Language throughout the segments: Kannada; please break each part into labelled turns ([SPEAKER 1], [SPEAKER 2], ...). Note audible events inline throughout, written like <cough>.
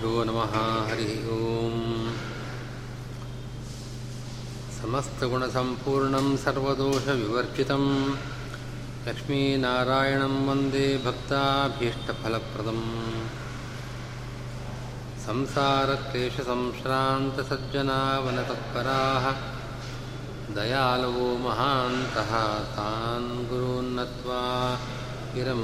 [SPEAKER 1] श्रीगुरुभ्यो नमः हरिः ओम् समस्तगुणसम्पूर्णं सर्वदोषविवर्जितं लक्ष्मीनारायणं वन्दे भक्ताभीष्टफलप्रदम् संसारक्लेशसंश्रान्तसज्जनावनतत्पराः दयालवो महान्तः तान् गुरून्नत्वा गिरं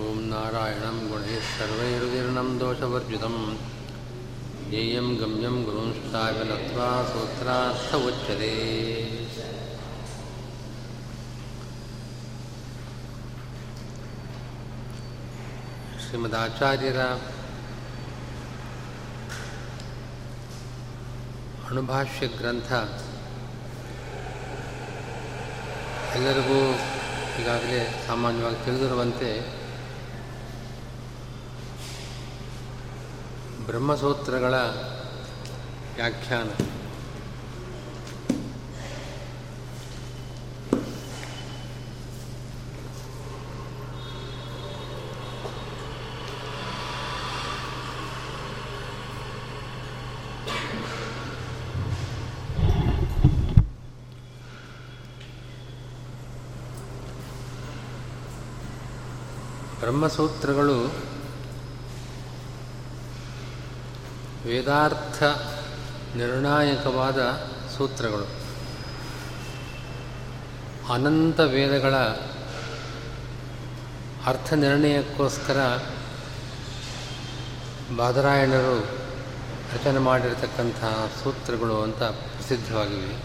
[SPEAKER 1] ॐ नारायणं गुणैः सर्वैरुदीर्णं दोषवर्जितं ज्ञेयं गम्यं गुरुंष्टाय नत्वा सूत्रार्थ उच्यते ಶ್ರೀಮದಾಚಾರ್ಯರ ಅಣುಭಾಷ್ಯ ಗ್ರಂಥ ಎಲ್ಲರಿಗೂ ಈಗಾಗಲೇ ಸಾಮಾನ್ಯವಾಗಿ ತಿಳಿದಿರುವಂತೆ ಬ್ರಹ್ಮಸೂತ್ರಗಳ ವ್ಯಾಖ್ಯಾನ. ಬ್ರಹ್ಮಸೂತ್ರಗಳು ವೇದಾರ್ಥ ನಿರ್ಣಾಯಕವಾದ ಸೂತ್ರಗಳು. ಅನಂತ ವೇದಗಳ ಅರ್ಥ ನಿರ್ಣಯಕ್ಕೋಸ್ಕರ ಬಾದರಾಯಣರು ರಚನೆ ಮಾಡಿರತಕ್ಕಂತಹ ಸೂತ್ರಗಳು ಅಂತ ಪ್ರಸಿದ್ಧವಾಗಿವೆ.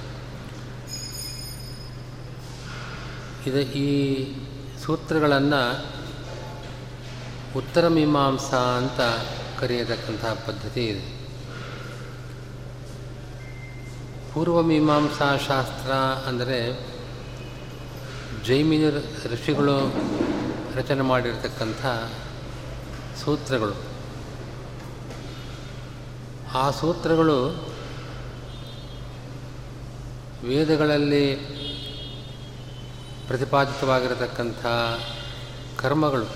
[SPEAKER 1] ಇದು ಈ ಸೂತ್ರಗಳನ್ನು ಉತ್ತರ ಮೀಮಾಂಸಾ ಅಂತ ಕರೆಯತಕ್ಕಂತಹ ಪದ್ಧತಿ ಇದೆ. ಪೂರ್ವ ಮೀಮಾಂಸಾ ಶಾಸ್ತ್ರ ಅಂದರೆ ಜೈಮಿನ ಋಷಿಗಳು ರಚನೆ ಮಾಡಿರತಕ್ಕಂಥ ಸೂತ್ರಗಳು. ಆ ಸೂತ್ರಗಳು ವೇದಗಳಲ್ಲಿ ಪ್ರತಿಪಾದಿತವಾಗಿರತಕ್ಕಂಥ ಕರ್ಮಗಳು.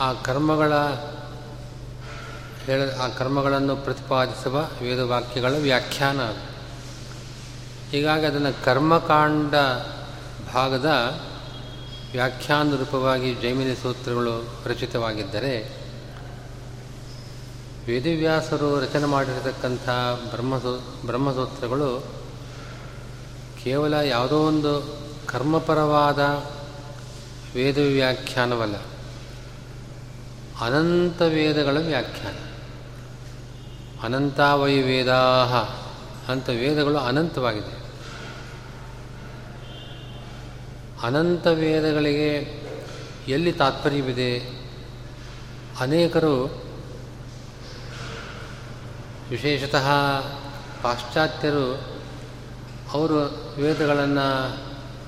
[SPEAKER 1] ಆ ಕರ್ಮಗಳ ಹೇಳ ಆ ಕರ್ಮಗಳನ್ನು ಪ್ರತಿಪಾದಿಸುವ ವೇದವಾಕ್ಯಗಳ ವ್ಯಾಖ್ಯಾನ ಅದು. ಹೀಗಾಗಿ ಅದನ್ನು ಕರ್ಮಕಾಂಡ ಭಾಗದ ವ್ಯಾಖ್ಯಾನ ರೂಪವಾಗಿ ಜೈಮಿನಿ ಸೂತ್ರಗಳು ರಚಿತವಾಗಿದ್ದರೆ, ವೇದವ್ಯಾಸರು ರಚನೆ ಮಾಡಿರತಕ್ಕಂಥ ಬ್ರಹ್ಮಸೂ ಬ್ರಹ್ಮಸೂತ್ರಗಳು ಕೇವಲ ಯಾವುದೋ ಒಂದು ಕರ್ಮಪರವಾದ ವೇದ ವ್ಯಾಖ್ಯಾನವಲ್ಲ ಅನಂತ ವೇದಗಳ ವ್ಯಾಖ್ಯಾನ. ಅನಂತಾವೈ ವೇದಾಹ ಅಂತ ವೇದಗಳು ಅನಂತವಾಗಿದೆ. ಅನಂತ ವೇದಗಳಿಗೆ ಎಲ್ಲಿ ತಾತ್ಪರ್ಯವಿದೆ? ಅನೇಕರು ವಿಶೇಷತಃ ಪಾಶ್ಚಾತ್ಯರು ಅವರು ವೇದಗಳನ್ನು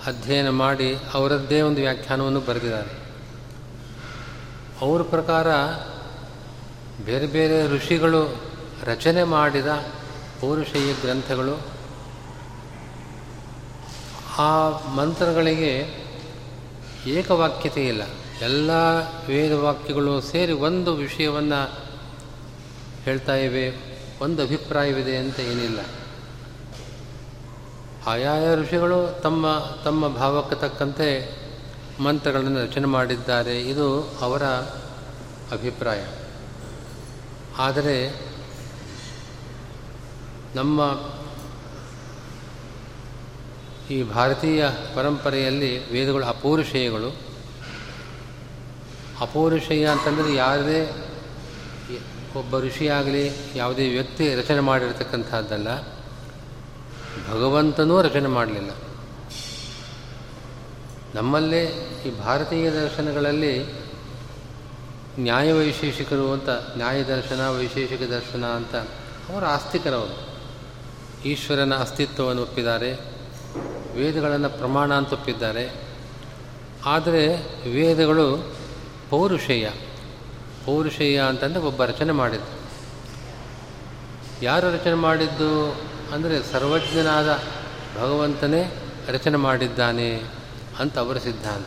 [SPEAKER 1] ಅಧ್ಯಯನ ಮಾಡಿ ಅವರದ್ದೇ ಒಂದು ವ್ಯಾಖ್ಯಾನವನ್ನು ಬರೆದಿದ್ದಾರೆ. ಅವರ ಪ್ರಕಾರ ಬೇರೆ ಬೇರೆ ಋಷಿಗಳು ರಚನೆ ಮಾಡಿದ ಪೌರುಷೇಯ ಗ್ರಂಥಗಳು, ಆ ಮಂತ್ರಗಳಿಗೆ ಏಕವಾಕ್ಯತೆ ಇಲ್ಲ. ಎಲ್ಲ ವೇದವಾಕ್ಯಗಳು ಸೇರಿ ಒಂದು ವಿಷಯವನ್ನು ಹೇಳ್ತಾ ಇವೆ, ಒಂದು ಅಭಿಪ್ರಾಯವಿದೆ ಅಂತ ಏನಿಲ್ಲ. ಆಯಾಯ ಋಷಿಗಳು ತಮ್ಮ ತಮ್ಮ ಭಾವಕ್ಕೆ ತಕ್ಕಂತೆ ಮಂತ್ರಗಳನ್ನು ರಚನೆ ಮಾಡಿದ್ದಾರೆ. ಇದು ಅವರ ಅಭಿಪ್ರಾಯ. ಆದರೆ ನಮ್ಮ ಈ ಭಾರತೀಯ ಪರಂಪರೆಯಲ್ಲಿ ವೇದಗಳು ಅಪೌರುಷೇಯಗಳು. ಅಪೌರುಷೇಯ ಅಂತಂದರೆ ಯಾವುದೇ ಒಬ್ಬ ಋಷಿಯಾಗಲಿ, ಯಾವುದೇ ವ್ಯಕ್ತಿ ರಚನೆ ಮಾಡಿರ್ತಕ್ಕಂಥದ್ದಲ್ಲ, ಭಗವಂತನೂ ರಚನೆ ಮಾಡಲಿಲ್ಲ. ನಮ್ಮಲ್ಲೇ ಈ ಭಾರತೀಯ ದರ್ಶನಗಳಲ್ಲಿ ನ್ಯಾಯವೈಶೇಷಿಕರು ಅಂತ ನ್ಯಾಯ ದರ್ಶನ ವೈಶೇಷಿಕ ದರ್ಶನ ಅಂತ, ಅವರು ಆಸ್ತಿಕರವರು. ಈಶ್ವರನ ಅಸ್ತಿತ್ವವನ್ನು ಒಪ್ಪಿದ್ದಾರೆ, ವೇದಗಳನ್ನು ಪ್ರಮಾಣ ಅಂತ ಒಪ್ಪಿದ್ದಾರೆ. ಆದರೆ ವೇದಗಳು ಪೌರುಷೇಯ. ಪೌರುಷೇಯ ಅಂತಂದರೆ ಒಬ್ಬ ರಚನೆ ಮಾಡಿದ್ದು. ಯಾರು ರಚನೆ ಮಾಡಿದ್ದು? ಅಂದರೆ ಸರ್ವಜ್ಞನಾದ ಭಗವಂತನೇ ರಚನೆ ಮಾಡಿದ್ದಾನೆ ಅಂತ ಅವರ ಸಿದ್ಧಾಂತ.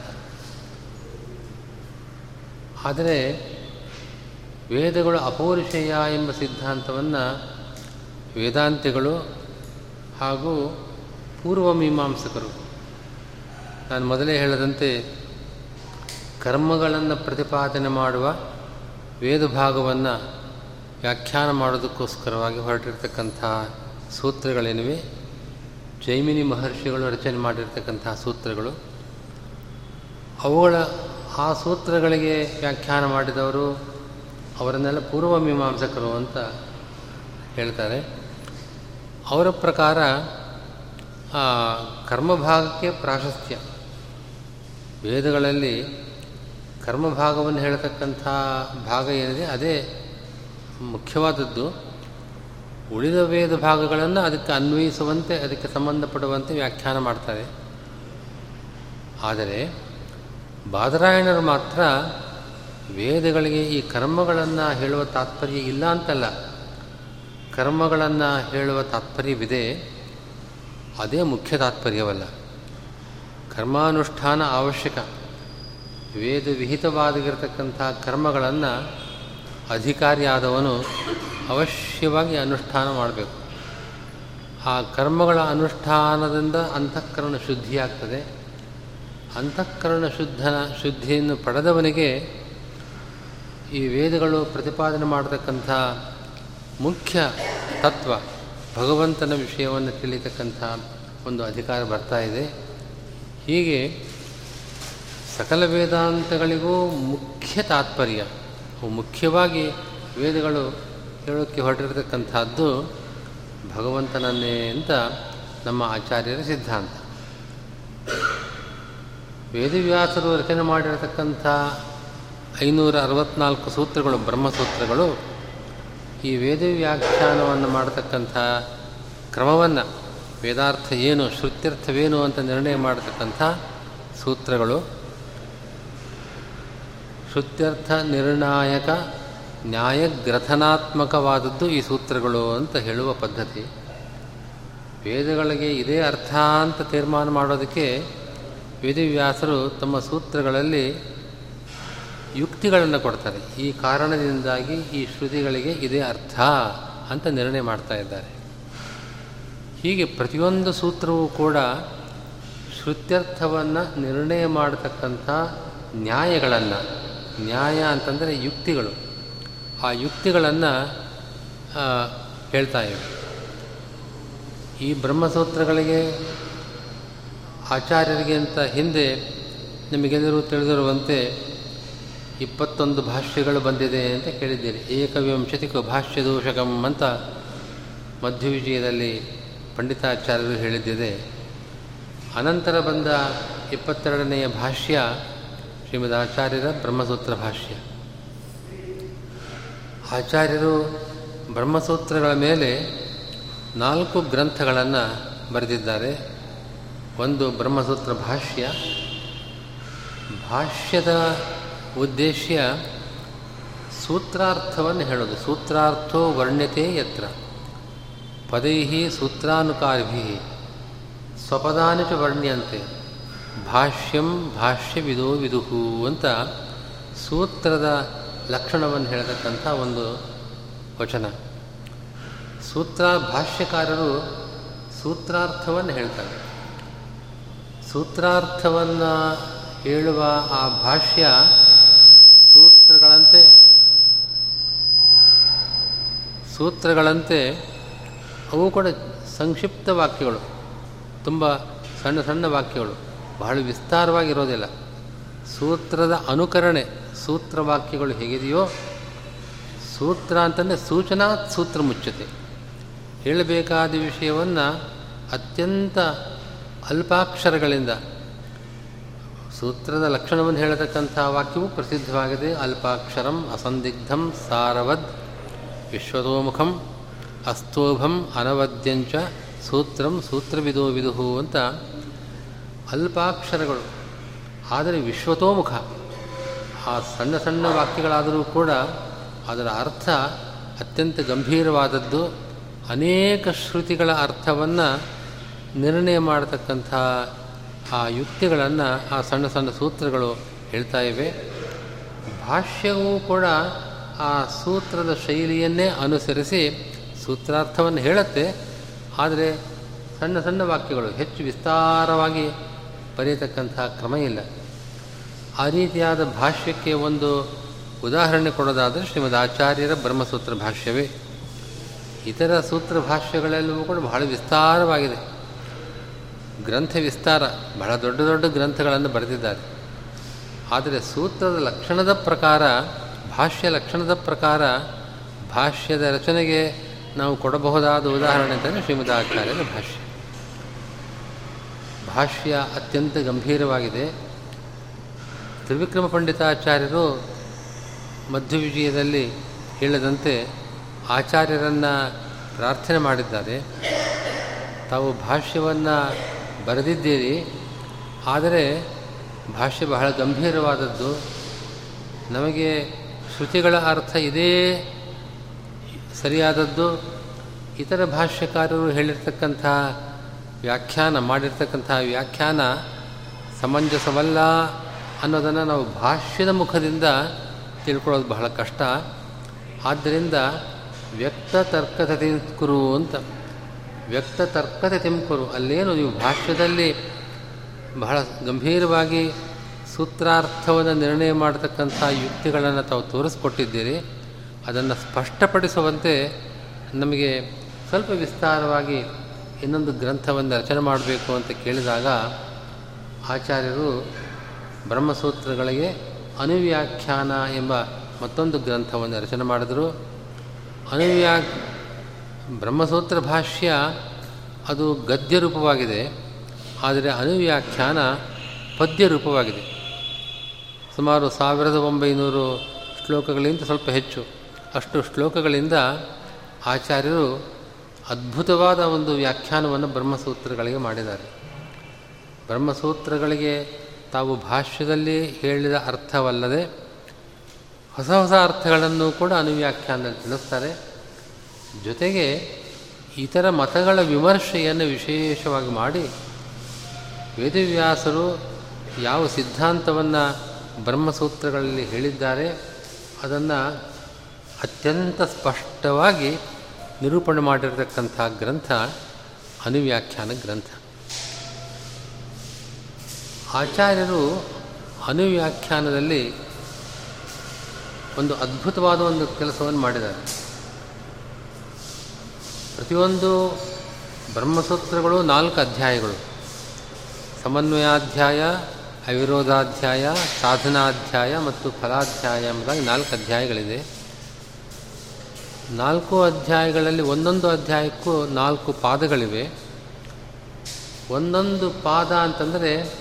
[SPEAKER 1] ಆದರೆ ವೇದಗಳು ಅಪೌರುಷೇಯ ಎಂಬ ಸಿದ್ಧಾಂತವನ್ನು ವೇದಾಂತಿಗಳು ಹಾಗೂ ಪೂರ್ವಮೀಮಾಂಸಕರು ನಾನು ಮೊದಲೇ ಹೇಳದಂತೆ ಕರ್ಮಗಳನ್ನು ಪ್ರತಿಪಾದನೆ ಮಾಡುವ ವೇದ ಭಾಗವನ್ನು ವ್ಯಾಖ್ಯಾನ ಮಾಡೋದಕ್ಕೋಸ್ಕರವಾಗಿ ಹೊರಟಿರ್ತಕ್ಕಂಥ ಸೂತ್ರಗಳೇನಿವೆ? ಜೈಮಿನಿ ಮಹರ್ಷಿಗಳು ರಚನೆ ಮಾಡಿರ್ತಕ್ಕಂತಹ ಸೂತ್ರಗಳು. ಅವುಗಳ ಆ ಸೂತ್ರಗಳಿಗೆ ವ್ಯಾಖ್ಯಾನ ಮಾಡಿದವರು ಅವರನ್ನೆಲ್ಲ ಪೂರ್ವಮೀಮಾಂಸಕರು ಅಂತ ಹೇಳ್ತಾರೆ. ಅವರ ಪ್ರಕಾರ ಕರ್ಮಭಾಗಕ್ಕೆ ಪ್ರಾಶಸ್ತ್ಯ. ವೇದಗಳಲ್ಲಿ ಕರ್ಮಭಾಗವನ್ನು ಹೇಳ್ತಕ್ಕಂಥ ಭಾಗ ಏನಿದೆ, ಅದೇ ಮುಖ್ಯವಾದದ್ದು. ಉಳಿದ ವೇದ ಭಾಗಗಳನ್ನು ಅದಕ್ಕೆ ಅನ್ವಯಿಸುವಂತೆ, ಅದಕ್ಕೆ ಸಂಬಂಧಪಡುವಂತೆ ವ್ಯಾಖ್ಯಾನ ಮಾಡ್ತಾರೆ. ಆದರೆ, ಬಾದರಾಯಣರು ಮಾತ್ರ ವೇದಗಳಿಗೆ ಈ ಕರ್ಮಗಳನ್ನು ಹೇಳುವ ತಾತ್ಪರ್ಯ ಇಲ್ಲ ಅಂತಲ್ಲ. ಕರ್ಮಗಳನ್ನು ಹೇಳುವ ತಾತ್ಪರ್ಯವಿದೆ, ಅದೇ ಮುಖ್ಯ ತಾತ್ಪರ್ಯವಲ್ಲ. ಕರ್ಮಾನುಷ್ಠಾನ ಅವಶ್ಯಕ. ವೇದ ವಿಹಿತವಾಗಿರತಕ್ಕಂಥ ಕರ್ಮಗಳನ್ನು ಅಧಿಕಾರಿಯಾದವನು ಅವಶ್ಯವಾಗಿ ಅನುಷ್ಠಾನ ಮಾಡಬೇಕು. ಆ ಕರ್ಮಗಳ ಅನುಷ್ಠಾನದಿಂದ ಅಂತಃಕರಣ ಶುದ್ಧಿಯಾಗ್ತದೆ. ಅಂತಃಕರಣ ಶುದ್ಧನ, ಶುದ್ಧಿಯನ್ನು ಪಡೆದವನಿಗೆ ಈ ವೇದಗಳು ಪ್ರತಿಪಾದನೆ ಮಾಡತಕ್ಕಂಥ ಮುಖ್ಯ ತತ್ವ ಭಗವಂತನ ವಿಷಯವನ್ನು ತಿಳಿತಕ್ಕಂಥ ಒಂದು ಅಧಿಕಾರ ಬರ್ತಾ ಇದೆ. ಹೀಗೆ ಸಕಲ ವೇದಾಂತಗಳಿಗೂ ಮುಖ್ಯ ತಾತ್ಪರ್ಯ ಮುಖ್ಯವಾಗಿ ವೇದಗಳು ಹೇಳೋಕ್ಕೆ ಹೊರಟಿರತಕ್ಕಂಥದ್ದು ಭಗವಂತನನ್ನೇ ಅಂತ ನಮ್ಮ ಆಚಾರ್ಯರ ಸಿದ್ಧಾಂತ. ವೇದವ್ಯಾಸರು ರಚನೆ ಮಾಡಿರತಕ್ಕಂಥ ಐನೂರ ಅರವತ್ನಾಲ್ಕು ಸೂತ್ರಗಳು, ಬ್ರಹ್ಮಸೂತ್ರಗಳು ಈ ವೇದ ವ್ಯಾಖ್ಯಾನವನ್ನು ಮಾಡತಕ್ಕಂಥ ಕ್ರಮವನ್ನು ವೇದಾರ್ಥ ಏನು, ಶ್ರುತ್ಯರ್ಥವೇನು ಅಂತ ನಿರ್ಣಯ ಮಾಡತಕ್ಕಂಥ ಸೂತ್ರಗಳು. ಶ್ರುತ್ಯರ್ಥ ನಿರ್ಣಾಯಕ, ನ್ಯಾಯಗ್ರಥನಾತ್ಮಕವಾದದ್ದು ಈ ಸೂತ್ರಗಳು ಅಂತ ಹೇಳುವ ಪದ್ಧತಿ. ವೇದಗಳಿಗೆ ಇದೇ ಅರ್ಥ ಅಂತ ತೀರ್ಮಾನ ಮಾಡೋದಕ್ಕೆ ವೇದವ್ಯಾಸರು ತಮ್ಮ ಸೂತ್ರಗಳಲ್ಲಿ ಯುಕ್ತಿಗಳನ್ನು ಕೊಡ್ತಾರೆ. ಈ ಕಾರಣದಿಂದಾಗಿ ಈ ಶ್ರುತಿಗಳಿಗೆ ಇದೇ ಅರ್ಥ ಅಂತ ನಿರ್ಣಯ ಮಾಡ್ತಾ ಇದ್ದಾರೆ. ಹೀಗೆ ಪ್ರತಿಯೊಂದು ಸೂತ್ರವೂ ಕೂಡ ಶ್ರುತ್ಯರ್ಥವನ್ನು ನಿರ್ಣಯ ಮಾಡತಕ್ಕಂಥ ನ್ಯಾಯಗಳನ್ನು, ನ್ಯಾಯ ಅಂತಂದರೆ ಯುಕ್ತಿಗಳು, ಆ ಯುಕ್ತಿಗಳನ್ನು ಹೇಳ್ತಾ ಇವೆ. ಈ ಬ್ರಹ್ಮಸೂತ್ರಗಳಿಗೆ, ಆಚಾರ್ಯರಿಗೆ ಅಂತ ಹಿಂದೆ ನಿಮಗೆಲ್ಲರೂ ತಿಳಿದಿರುವಂತೆ ಇಪ್ಪತ್ತೊಂದು ಭಾಷ್ಯಗಳು ಬಂದಿದೆ ಅಂತ ಕೇಳಿದ್ದೀರಿ. ಏಕವಿಂಶತಿಕ ಭಾಷ್ಯ ದೋಷಕಂ ಅಂತ ಮಧ್ಯವಿಜಯದಲ್ಲಿ ಪಂಡಿತಾಚಾರ್ಯರು ಹೇಳಿದ್ದಿದೆ. ಅನಂತರ ಬಂದ ಇಪ್ಪತ್ತೆರಡನೆಯ ಭಾಷ್ಯ ಶ್ರೀಮದ್ ಆಚಾರ್ಯರ ಬ್ರಹ್ಮಸೂತ್ರ ಭಾಷ್ಯ. ಆಚಾರ್ಯರು ಬ್ರಹ್ಮಸೂತ್ರಗಳ ಮೇಲೆ ನಾಲ್ಕು ಗ್ರಂಥಗಳನ್ನು ಬರೆದಿದ್ದಾರೆ. ಒಂದು ಬ್ರಹ್ಮಸೂತ್ರ ಭಾಷ್ಯ, ಭಾಷ್ಯದ ಉದ್ದೇಶ ಸೂತ್ರಾರ್ಥವನ್ನು ಹೇಳೋದು. ಸೂತ್ರಾರ್ಥೋ ವರ್ಣ್ಯತೆ ಯತ್ರ. ಪದೈ ಸೂತ್ರಾನುಕಾರ್ಭಿ. ಸ್ವಪದಾನಿ ಚ ವರ್ಣ್ಯಂತೆ. ಭಾಷ್ಯಂ ಭಾಷ್ಯವಿದೋ ವಿದುಹು ಅಂತ ಸೂತ್ರದ ಲಕ್ಷಣವನ್ನು ಹೇಳತಕ್ಕಂಥ ಒಂದು ವಚನ. ಸೂತ್ರ ಭಾಷ್ಯಕಾರರು ಸೂತ್ರಾರ್ಥವನ್ನು ಹೇಳ್ತಾರೆ. ಸೂತ್ರಾರ್ಥವನ್ನು ಹೇಳುವ ಆ ಭಾಷ್ಯ ಸೂತ್ರಗಳಂತೆ ಸೂತ್ರಗಳಂತೆ ಅವು ಕೂಡ ಸಂಕ್ಷಿಪ್ತ ವಾಕ್ಯಗಳು, ತುಂಬ ಸಣ್ಣ ಸಣ್ಣ ವಾಕ್ಯಗಳು, ಬಹಳ ವಿಸ್ತಾರವಾಗಿರೋದಿಲ್ಲ. ಸೂತ್ರದ ಅನುಕರಣೆ ಸೂತ್ರ ವಾಕ್ಯಗಳು ಹೇಗಿದೆಯೋ, ಸೂತ್ರ ಅಂತಂದರೆ ಸೂಚನಾ ಸೂತ್ರ ಮುಚ್ಚತೆ ಹೇಳಬೇಕಾದ ವಿಷಯವನ್ನು ಅತ್ಯಂತ ಅಲ್ಪಾಕ್ಷರಗಳಿಂದ ಸೂತ್ರದ ಲಕ್ಷಣವನ್ನು ಹೇಳತಕ್ಕಂಥ ವಾಕ್ಯವು ಪ್ರಸಿದ್ಧವಾಗಿದೆ. ಅಲ್ಪಾಕ್ಷರಂ ಅಸಂದಿಗ್ಧಂ ಸಾರವದ್ ವಿಶ್ವತೋಮುಖಂ ಅಸ್ತೋಭಂ ಅನವದ್ಯಂಚ ಸೂತ್ರಂ ಸೂತ್ರವಿದೋ ವಿದುಹು ಅಂತ ಅಲ್ಪಾಕ್ಷರಗಳು. ಆದರೆ ವಿಶ್ವತೋಮುಖ, ಆ ಸಣ್ಣ ಸಣ್ಣ ವಾಕ್ಯಗಳಾದರೂ ಕೂಡ ಅದರ ಅರ್ಥ ಅತ್ಯಂತ ಗಂಭೀರವಾದದ್ದು. ಅನೇಕ ಶ್ರುತಿಗಳ ಅರ್ಥವನ್ನು ನಿರ್ಣಯ ಮಾಡತಕ್ಕಂಥ ಆ ಯುಕ್ತಿಗಳನ್ನು, ಆ ಸಣ್ಣ ಸಣ್ಣ ಸೂತ್ರಗಳು ಹೇಳ್ತಾ ಇವೆ. ಭಾಷ್ಯವೂ ಕೂಡ ಆ ಸೂತ್ರದ ಶೈಲಿಯನ್ನೇ ಅನುಸರಿಸಿ ಸೂತ್ರಾರ್ಥವನ್ನು ಹೇಳುತ್ತೆ. ಆದರೆ ಸಣ್ಣ ಸಣ್ಣ ವಾಕ್ಯಗಳು ಹೆಚ್ಚು ವಿಸ್ತಾರವಾಗಿ ಬರೆಯತಕ್ಕಂತಹ ಕ್ರಮ ಇಲ್ಲ. ಆ ರೀತಿಯಾದ ಭಾಷ್ಯಕ್ಕೆ ಒಂದು ಉದಾಹರಣೆ ಕೊಡೋದಾದರೆ ಶ್ರೀಮದ್ ಆಚಾರ್ಯರ ಬ್ರಹ್ಮಸೂತ್ರ ಭಾಷ್ಯವೇ. ಇತರ ಸೂತ್ರ ಭಾಷ್ಯಗಳೆಲ್ಲವೂ ಕೂಡ ಬಹಳ ವಿಸ್ತಾರವಾಗಿದೆ. ಗ್ರಂಥ ವಿಸ್ತಾರ, ಬಹಳ ದೊಡ್ಡ ದೊಡ್ಡ ಗ್ರಂಥಗಳನ್ನು ಬರೆದಿದ್ದಾರೆ. ಆದರೆ ಸೂತ್ರದ ಲಕ್ಷಣದ ಪ್ರಕಾರ, ಭಾಷ್ಯ ಲಕ್ಷಣದ ಪ್ರಕಾರ, ಭಾಷ್ಯದ ರಚನೆಗೆ ನಾವು ಕೊಡಬಹುದಾದ ಉದಾಹರಣೆ ಅಂತಂದರೆ ಶ್ರೀಮದ್ ಆಚಾರ್ಯರ ಭಾಷ್ಯ. ಭಾಷ್ಯ ಅತ್ಯಂತ ಗಂಭೀರವಾಗಿದೆ. ತ್ರಿವಿಕ್ರಮ ಪಂಡಿತಾಚಾರ್ಯರು ಮಧ್ಯವಿಜಯದಲ್ಲಿ ಹೇಳದಂತೆ ಆಚಾರ್ಯರನ್ನು ಪ್ರಾರ್ಥನೆ ಮಾಡಿದ್ದಾರೆ. ತಾವು ಭಾಷ್ಯವನ್ನು ಬರೆದಿದ್ದೀರಿ, ಆದರೆ ಭಾಷೆ ಬಹಳ ಗಂಭೀರವಾದದ್ದು. ನಮಗೆ ಶ್ರುತಿಗಳ ಅರ್ಥ ಇದೇ ಸರಿಯಾದದ್ದು. ಇತರ ಭಾಷ್ಯಕಾರರು ಹೇಳಿರ್ತಕ್ಕಂಥ ವ್ಯಾಖ್ಯಾನ, ಮಾಡಿರ್ತಕ್ಕಂಥ ವ್ಯಾಖ್ಯಾನ ಸಮಂಜಸವಲ್ಲ ಅನ್ನೋದನ್ನು ನಾವು ಭಾಷ್ಯದ ಮುಖದಿಂದ ತಿಳ್ಕೊಳ್ಳೋದು ಬಹಳ ಕಷ್ಟ. ಆದ್ದರಿಂದ ವ್ಯಕ್ತ ತರ್ಕತೆ ಕುರು ಅಂತ ವ್ಯಕ್ತ ತರ್ಕತೆ ತಿಂಕುರು. ಅಲ್ಲೇನು ನೀವು ಭಾಷ್ಯದಲ್ಲಿ ಬಹಳ ಗಂಭೀರವಾಗಿ ಸೂತ್ರಾರ್ಥವನ್ನು ನಿರ್ಣಯ ಮಾಡತಕ್ಕಂಥ ಯುಕ್ತಿಗಳನ್ನು ತಾವು ತೋರಿಸ್ಕೊಟ್ಟಿದ್ದೀರಿ. ಅದನ್ನು ಸ್ಪಷ್ಟಪಡಿಸುವಂತೆ ನಮಗೆ ಸ್ವಲ್ಪ ವಿಸ್ತಾರವಾಗಿ ಇನ್ನೊಂದು ಗ್ರಂಥವನ್ನು ರಚನೆ ಮಾಡಬೇಕು ಅಂತ ಕೇಳಿದಾಗ ಆಚಾರ್ಯರು ಬ್ರಹ್ಮಸೂತ್ರಗಳಿಗೆ ಅನುವ್ಯಾಖ್ಯಾನ ಎಂಬ ಮತ್ತೊಂದು ಗ್ರಂಥವನ್ನು ರಚನೆ ಮಾಡಿದರು. ಅನುವ್ಯಾ ಬ್ರಹ್ಮಸೂತ್ರ ಭಾಷ್ಯ ಅದು ಗದ್ಯ ರೂಪವಾಗಿದೆ ಆದರೆ ಅನುವ್ಯಾಖ್ಯಾನ ಪದ್ಯ ರೂಪವಾಗಿದೆ ಸುಮಾರು ಸಾವಿರದ ಒಂಬೈನೂರು ಶ್ಲೋಕಗಳಿಂದ ಸ್ವಲ್ಪ ಹೆಚ್ಚು. ಅಷ್ಟು ಶ್ಲೋಕಗಳಿಂದ ಆಚಾರ್ಯರು ಅದ್ಭುತವಾದ ಒಂದು ವ್ಯಾಖ್ಯಾನವನ್ನು ಬ್ರಹ್ಮಸೂತ್ರಗಳಿಗೆ ಮಾಡಿದ್ದಾರೆ. ಬ್ರಹ್ಮಸೂತ್ರಗಳಿಗೆ ತಾವು ಭಾಷ್ಯದಲ್ಲಿ ಹೇಳಿದ ಅರ್ಥವಲ್ಲದೆ ಹೊಸ ಹೊಸ ಅರ್ಥಗಳನ್ನು ಕೂಡ ಅನುವ್ಯಾಖ್ಯಾನದಲ್ಲಿ ತಿಳಿಸ್ತಾರೆ. ಜೊತೆಗೆ ಇತರ ಮತಗಳ ವಿಮರ್ಶೆಯನ್ನು ವಿಶೇಷವಾಗಿ ಮಾಡಿ ವೇದವ್ಯಾಸರು ಯಾವ ಸಿದ್ಧಾಂತವನ್ನು ಬ್ರಹ್ಮಸೂತ್ರಗಳಲ್ಲಿ ಹೇಳಿದ್ದಾರೆ ಅದನ್ನು ಅತ್ಯಂತ ಸ್ಪಷ್ಟವಾಗಿ ನಿರೂಪಣೆ ಮಾಡಿರತಕ್ಕಂಥ ಗ್ರಂಥ, ಅನುವ್ಯಾಖ್ಯಾನ ಗ್ರಂಥ. ಆಚಾರ್ಯರು ಅನುವ್ಯಾಖ್ಯಾನದಲ್ಲಿ ಒಂದು ಅದ್ಭುತವಾದ ಒಂದು ಕೆಲಸವನ್ನು ಮಾಡಿದ್ದಾರೆ. ಪ್ರತಿಯೊಂದು ಬ್ರಹ್ಮಸೂತ್ರಗಳು ನಾಲ್ಕು ಅಧ್ಯಾಯಗಳು. ಸಮನ್ವಯಾಧ್ಯಾಯ, ಅವಿರೋಧಾಧ್ಯಾಯ, ಸಾಧನಾಧ್ಯಾಯ ಮತ್ತು ಫಲಾಧ್ಯಾಯ ಎಂಬುದಾಗಿ ನಾಲ್ಕು ಅಧ್ಯಾಯಗಳಿದೆ. ನಾಲ್ಕು ಅಧ್ಯಾಯಗಳಲ್ಲಿ ಒಂದೊಂದು ಅಧ್ಯಾಯಕ್ಕೂ ನಾಲ್ಕು ಪಾದಗಳಿವೆ. ಒಂದೊಂದು ಪಾದ ಅಂತಂದರೆ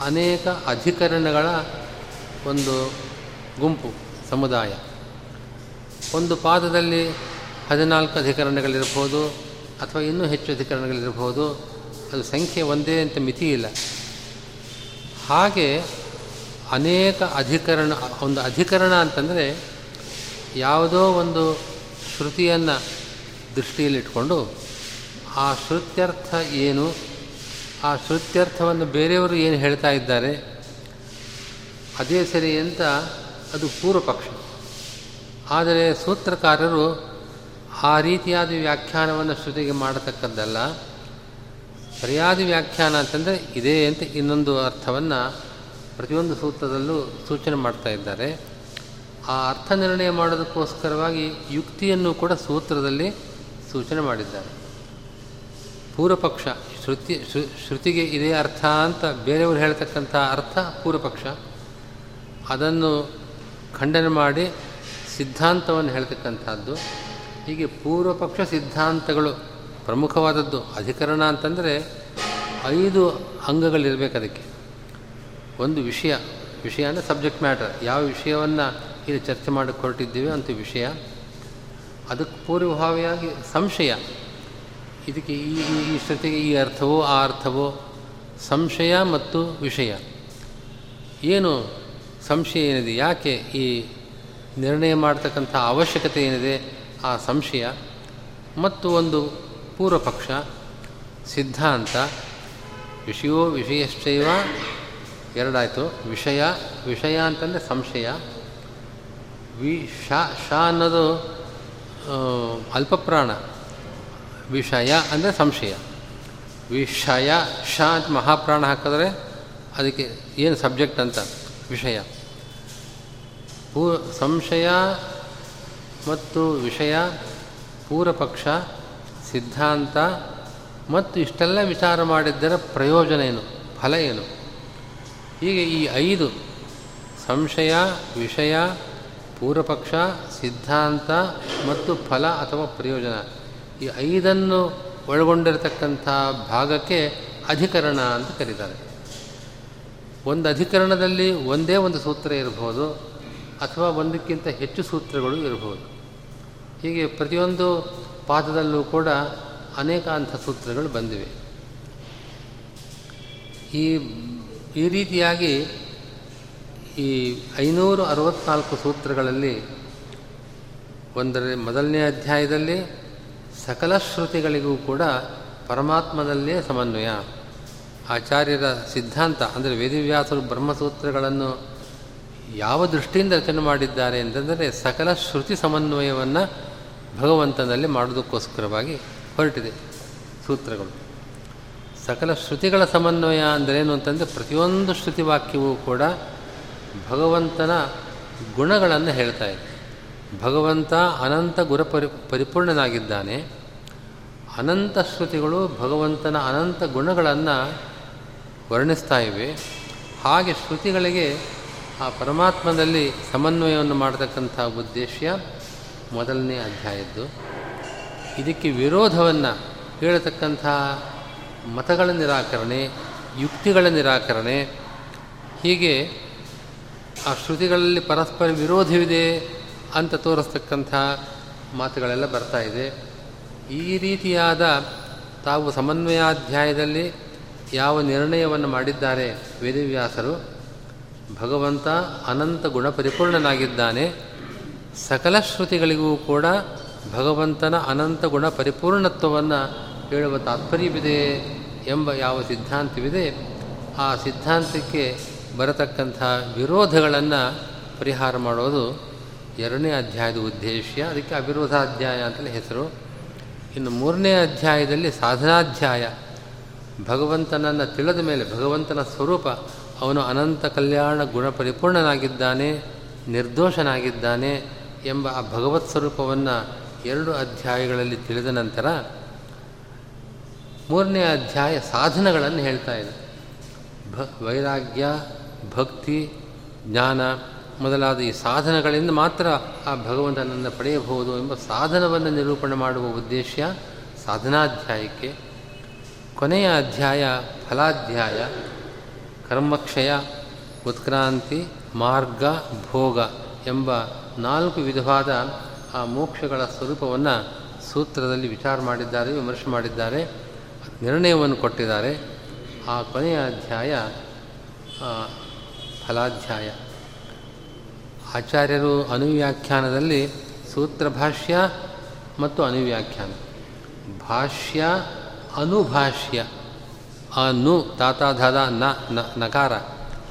[SPEAKER 1] ಅನೇಕ ಅಧಿಕರಣಗಳ ಒಂದು ಗುಂಪು, ಸಮುದಾಯ. ಒಂದು ಪಾದದಲ್ಲಿ ಹದಿನಾಲ್ಕು ಅಧಿಕರಣಗಳಿರ್ಬೋದು ಅಥವಾ ಇನ್ನೂ ಹೆಚ್ಚು ಅಧಿಕರಣಗಳಿರ್ಬೋದು ಅದು ಸಂಖ್ಯೆ ಒಂದೇ ಅಂತ ಮಿತಿ ಇಲ್ಲ. ಹಾಗೆ ಅನೇಕ ಅಧಿಕರಣ, ಒಂದು ಅಧಿಕರಣ ಅಂತಂದರೆ ಯಾವುದೋ ಒಂದು ಶ್ರುತಿಯನ್ನು ದೃಷ್ಟಿಯಲ್ಲಿಟ್ಕೊಂಡು ಆ ಶ್ರುತ್ಯರ್ಥ ಏನು, ಆ ಶ್ರುತ್ಯರ್ಥವನ್ನು ಬೇರೆಯವರು ಏನು ಹೇಳ್ತಾ ಇದ್ದಾರೆ, ಅದೇ ಸರಿ ಅಂತ ಅದು ಪೂರ್ವಪಕ್ಷ. ಆದರೆ ಸೂತ್ರಕಾರರು ಆ ರೀತಿಯಾದ ವ್ಯಾಖ್ಯಾನವನ್ನು ಶ್ರುತಿಗೆ ಮಾಡತಕ್ಕದ್ದಲ್ಲ. ಸರಿಯಾದ ವ್ಯಾಖ್ಯಾನ ಅಂತಂದರೆ ಇದೇ ಅಂತ ಇನ್ನೊಂದು ಅರ್ಥವನ್ನು ಪ್ರತಿಯೊಂದು ಸೂತ್ರದಲ್ಲೂ ಸೂಚನೆ ಮಾಡ್ತಾ ಇದ್ದಾರೆ. ಆ ಅರ್ಥ ನಿರ್ಣಯ ಮಾಡೋದಕ್ಕೋಸ್ಕರವಾಗಿ ಯುಕ್ತಿಯನ್ನು ಕೂಡ ಸೂತ್ರದಲ್ಲಿ ಸೂಚನೆ ಮಾಡಿದ್ದಾರೆ. ಪೂರ್ವಪಕ್ಷ, ಶ್ರುತಿ ಶ್ರುತಿಗೆ ಇದೇ ಅರ್ಥ ಅಂತ ಬೇರೆಯವರು ಹೇಳ್ತಕ್ಕಂಥ ಅರ್ಥ ಪೂರ್ವಪಕ್ಷ. ಅದನ್ನು ಖಂಡನೆ ಮಾಡಿ ಸಿದ್ಧಾಂತವನ್ನು ಹೇಳ್ತಕ್ಕಂಥದ್ದು. ಹೀಗೆ ಪೂರ್ವಪಕ್ಷ ಸಿದ್ಧಾಂತಗಳು ಪ್ರಮುಖವಾದದ್ದು ಅಧಿಕರಣ ಅಂತಂದರೆ ಐದು ಅಂಗಗಳಿರಬೇಕು ಅದಕ್ಕೆ. ಒಂದು ವಿಷಯ ವಿಷಯ ಅಂದರೆ ಸಬ್ಜೆಕ್ಟ್ ಮ್ಯಾಟರ್ ಯಾವ ವಿಷಯವನ್ನು ಇಲ್ಲಿ ಚರ್ಚೆ ಮಾಡಕ್ಕೆ ಹೊರಟಿದ್ದೀವಿ ಅಂತ ವಿಷಯ. ಅದಕ್ಕೆ ಪೂರ್ವಭಾವಿಯಾಗಿ ಸಂಶಯ. ಇದಕ್ಕೆ ಈ ಈ ಶ್ರುತಿಗೆ ಈ ಅರ್ಥವೋ, ಆ ಅರ್ಥವೋ ಸಂಶಯ ಮತ್ತು ವಿಷಯ. ಏನು ಸಂಶಯ ಏನಿದೆ? ಯಾಕೆ ಈ ನಿರ್ಣಯ ಮಾಡ್ತಕ್ಕಂಥ ಅವಶ್ಯಕತೆ ಏನಿದೆ? ಆ ಸಂಶಯ ಮತ್ತು ಒಂದು ಪೂರ್ವಪಕ್ಷ, ಸಿದ್ಧಾಂತ, ವಿಷಯೋ ವಿಷಯಶ್ಚೈವ, ಎರಡಾಯಿತು. ವಿಷಯ ವಿಷಯ ಅಂತಂದರೆ ಸಂಶಯ. ವಿ, ಶ ಶ ಅನ್ನೋದು ಅಲ್ಪಪ್ರಾಣ. ವಿಷಯ ಅಂದರೆ ಸಂಶಯ. ವಿಷಯ, ಶ ಅಂತ ಮಹಾಪ್ರಾಣ ಹಾಕಿದ್ರೆ ಅದಕ್ಕೆ ಏನು ಸಬ್ಜೆಕ್ಟ್ ಅಂತ? ವಿಷಯ. ಪೂ, ಸಂಶಯ ಮತ್ತು ವಿಷಯ ಪೂರ್ವಪಕ್ಷ ಸಿದ್ಧಾಂತ ಮತ್ತು ಇಷ್ಟೆಲ್ಲ ವಿಚಾರ ಮಾಡಿದ್ದರ ಪ್ರಯೋಜನ ಏನು? ಫಲ ಏನು? ಹೀಗೆ ಈ ಐದು, ಸಂಶಯ, ವಿಷಯ ಪೂರ್ವಪಕ್ಷ ಸಿದ್ಧಾಂತ ಮತ್ತು ಫಲ ಅಥವಾ ಪ್ರಯೋಜನ, ಈ ಐದನ್ನು ಒಳಗೊಂಡಿರತಕ್ಕಂಥ ಭಾಗಕ್ಕೆ ಅಧಿಕರಣ ಅಂತ ಕರೀತಾರೆ. ಒಂದು ಅಧಿಕರಣದಲ್ಲಿ ಒಂದೇ ಒಂದು ಸೂತ್ರ ಇರಬಹುದು ಅಥವಾ ಒಂದಕ್ಕಿಂತ ಹೆಚ್ಚು ಸೂತ್ರಗಳು ಇರಬಹುದು. ಹೀಗೆ ಪ್ರತಿಯೊಂದು ಪಾದದಲ್ಲೂ ಕೂಡ ಅನೇಕ ಅಂಥ ಸೂತ್ರಗಳು ಬಂದಿವೆ. ಈ ಈ ರೀತಿಯಾಗಿ ಈ ಐನೂರು ಅರವತ್ನಾಲ್ಕು ಸೂತ್ರಗಳಲ್ಲಿ ಒಂದರ ಮೊದಲನೇ ಅಧ್ಯಾಯದಲ್ಲಿ ಸಕಲ ಶ್ರುತಿಗಳಿಗೂ ಕೂಡ ಪರಮಾತ್ಮನಲ್ಲೇ ಸಮನ್ವಯ. ಆಚಾರ್ಯರ ಸಿದ್ಧಾಂತ, ಅಂದರೆ ವೇದಿವ್ಯಾಸರು ಬ್ರಹ್ಮಸೂತ್ರಗಳನ್ನು ಯಾವ ದೃಷ್ಟಿಯಿಂದ ರಚನೆ ಮಾಡಿದ್ದಾರೆ ಅಂತಂದರೆ ಸಕಲ ಶ್ರುತಿ ಸಮನ್ವಯವನ್ನು ಭಗವಂತನಲ್ಲಿ ಮಾಡೋದಕ್ಕೋಸ್ಕರವಾಗಿ ಹೊರಟಿದೆ ಸೂತ್ರಗಳು. ಸಕಲ ಶ್ರುತಿಗಳ ಸಮನ್ವಯ ಅಂದರೇನು ಅಂತಂದರೆ ಪ್ರತಿಯೊಂದು ಶ್ರುತಿ ವಾಕ್ಯವೂ ಕೂಡ ಭಗವಂತನ ಗುಣಗಳನ್ನು ಹೇಳ್ತಾ ಇದೆ. ಭಗವಂತ ಅನಂತ ಗುರ ಪರಿ, ಪರಿಪೂರ್ಣನಾಗಿದ್ದಾನೆ. ಅನಂತ ಶ್ರುತಿಗಳು ಭಗವಂತನ ಅನಂತ ಗುಣಗಳನ್ನು ವರ್ಣಿಸ್ತಾ ಇವೆ. ಹಾಗೆ ಶ್ರುತಿಗಳಿಗೆ ಆ ಪರಮಾತ್ಮದಲ್ಲಿ ಸಮನ್ವಯವನ್ನು ಮಾಡತಕ್ಕಂಥ ಉದ್ದೇಶ ಮೊದಲನೇ ಅಧ್ಯಾಯದ್ದು. ಇದಕ್ಕೆ ವಿರೋಧವನ್ನು ಹೇಳತಕ್ಕಂಥ ಮತಗಳ ನಿರಾಕರಣೆ, ಯುಕ್ತಿಗಳ ನಿರಾಕರಣೆ, ಹೀಗೆ ಆ ಶ್ರುತಿಗಳಲ್ಲಿ ಪರಸ್ಪರ ವಿರೋಧವಿದೆ ಅಂತ ತೋರಿಸ್ತಕ್ಕಂಥ ಮಾತುಗಳೆಲ್ಲ ಬರ್ತಾ ಇದೆ. ಈ ರೀತಿಯಾದ ತಾವು ಸಮನ್ವಯಾಧ್ಯಾಯದಲ್ಲಿ ಯಾವ ನಿರ್ಣಯವನ್ನು ಮಾಡಿದ್ದಾರೆ ವೇದವ್ಯಾಸರು? ಭಗವಂತ ಅನಂತ ಗುಣ ಪರಿಪೂರ್ಣನಾಗಿದ್ದಾನೆ. ಸಕಲ ಶ್ರುತಿಗಳಿಗೂ ಕೂಡ ಭಗವಂತನ ಅನಂತ ಗುಣ ಪರಿಪೂರ್ಣತ್ವವನ್ನು ಹೇಳುವ ತಾತ್ಪರ್ಯವಿದೆ ಎಂಬ ಯಾವ ಸಿದ್ಧಾಂತವಿದೆ, ಆ ಸಿದ್ಧಾಂತಕ್ಕೆ ಬರತಕ್ಕಂಥ ವಿರೋಧಗಳನ್ನು ಪರಿಹಾರ ಮಾಡೋದು ಎರಡನೇ ಅಧ್ಯಾಯದ ಉದ್ದೇಶ. ಅದಕ್ಕೆ ಅವಿರೋಧಾಧ್ಯಾಯ ಅಂತಲೇ ಹೆಸರು. ಇನ್ನು ಮೂರನೇ ಅಧ್ಯಾಯದಲ್ಲಿ ಸಾಧನಾಧ್ಯಾಯ. ಭಗವಂತನನ್ನು ತಿಳಿದ ಮೇಲೆ ಭಗವಂತನ ಸ್ವರೂಪ ಅವನು ಅನಂತ ಕಲ್ಯಾಣ ಗುಣ ಪರಿಪೂರ್ಣನಾಗಿದ್ದಾನೆ, ನಿರ್ದೋಷನಾಗಿದ್ದಾನೆ ಎಂಬ ಆ ಭಗವತ್ ಸ್ವರೂಪವನ್ನು ಎರಡು ಅಧ್ಯಾಯಗಳಲ್ಲಿ ತಿಳಿದ ನಂತರ ಮೂರನೇ ಅಧ್ಯಾಯ ಸಾಧನಗಳನ್ನು ಹೇಳ್ತಾ ಇದೆ. ಭ, ವೈರಾಗ್ಯ, ಭಕ್ತಿ, ಜ್ಞಾನ ಮೊದಲಾದ ಈ ಸಾಧನಗಳಿಂದ ಮಾತ್ರ ಆ ಭಗವಂತನನ್ನು ಪಡೆಯಬಹುದು ಎಂಬ ಸಾಧನವನ್ನು ನಿರೂಪಣೆ ಮಾಡುವ ಉದ್ದೇಶ ಸಾಧನಾಧ್ಯಾಯಕ್ಕೆ. ಕೊನೆಯ ಅಧ್ಯಾಯ ಫಲಾಧ್ಯಾಯ, ಕರ್ಮಕ್ಷಯ, ಉತ್ಕ್ರಾಂತಿ, ಮಾರ್ಗ, ಭೋಗ ಎಂಬ ನಾಲ್ಕು ವಿಧವಾದ ಆ ಮೋಕ್ಷಗಳ ಸ್ವರೂಪವನ್ನು ಸೂತ್ರದಲ್ಲಿ ವಿಚಾರ ಮಾಡಿದ್ದಾರೆ, ವಿಮರ್ಶೆ ಮಾಡಿದ್ದಾರೆ, ನಿರ್ಣಯವನ್ನು ಕೊಟ್ಟಿದ್ದಾರೆ. ಆ ಕೊನೆಯ ಅಧ್ಯಾಯ ಫಲಾಧ್ಯಾಯ. ಆಚಾರ್ಯರು ಅನುವ್ಯಾಖ್ಯಾನದಲ್ಲಿ ಸೂತ್ರ ಭಾಷ್ಯ ಮತ್ತು ಅನುವ್ಯಾಖ್ಯಾನ. ಭಾಷ್ಯ, ಅನುಭಾಷ್ಯ. ಅನು, ತಾತಾಧಾದ ನ, ನಕಾರ.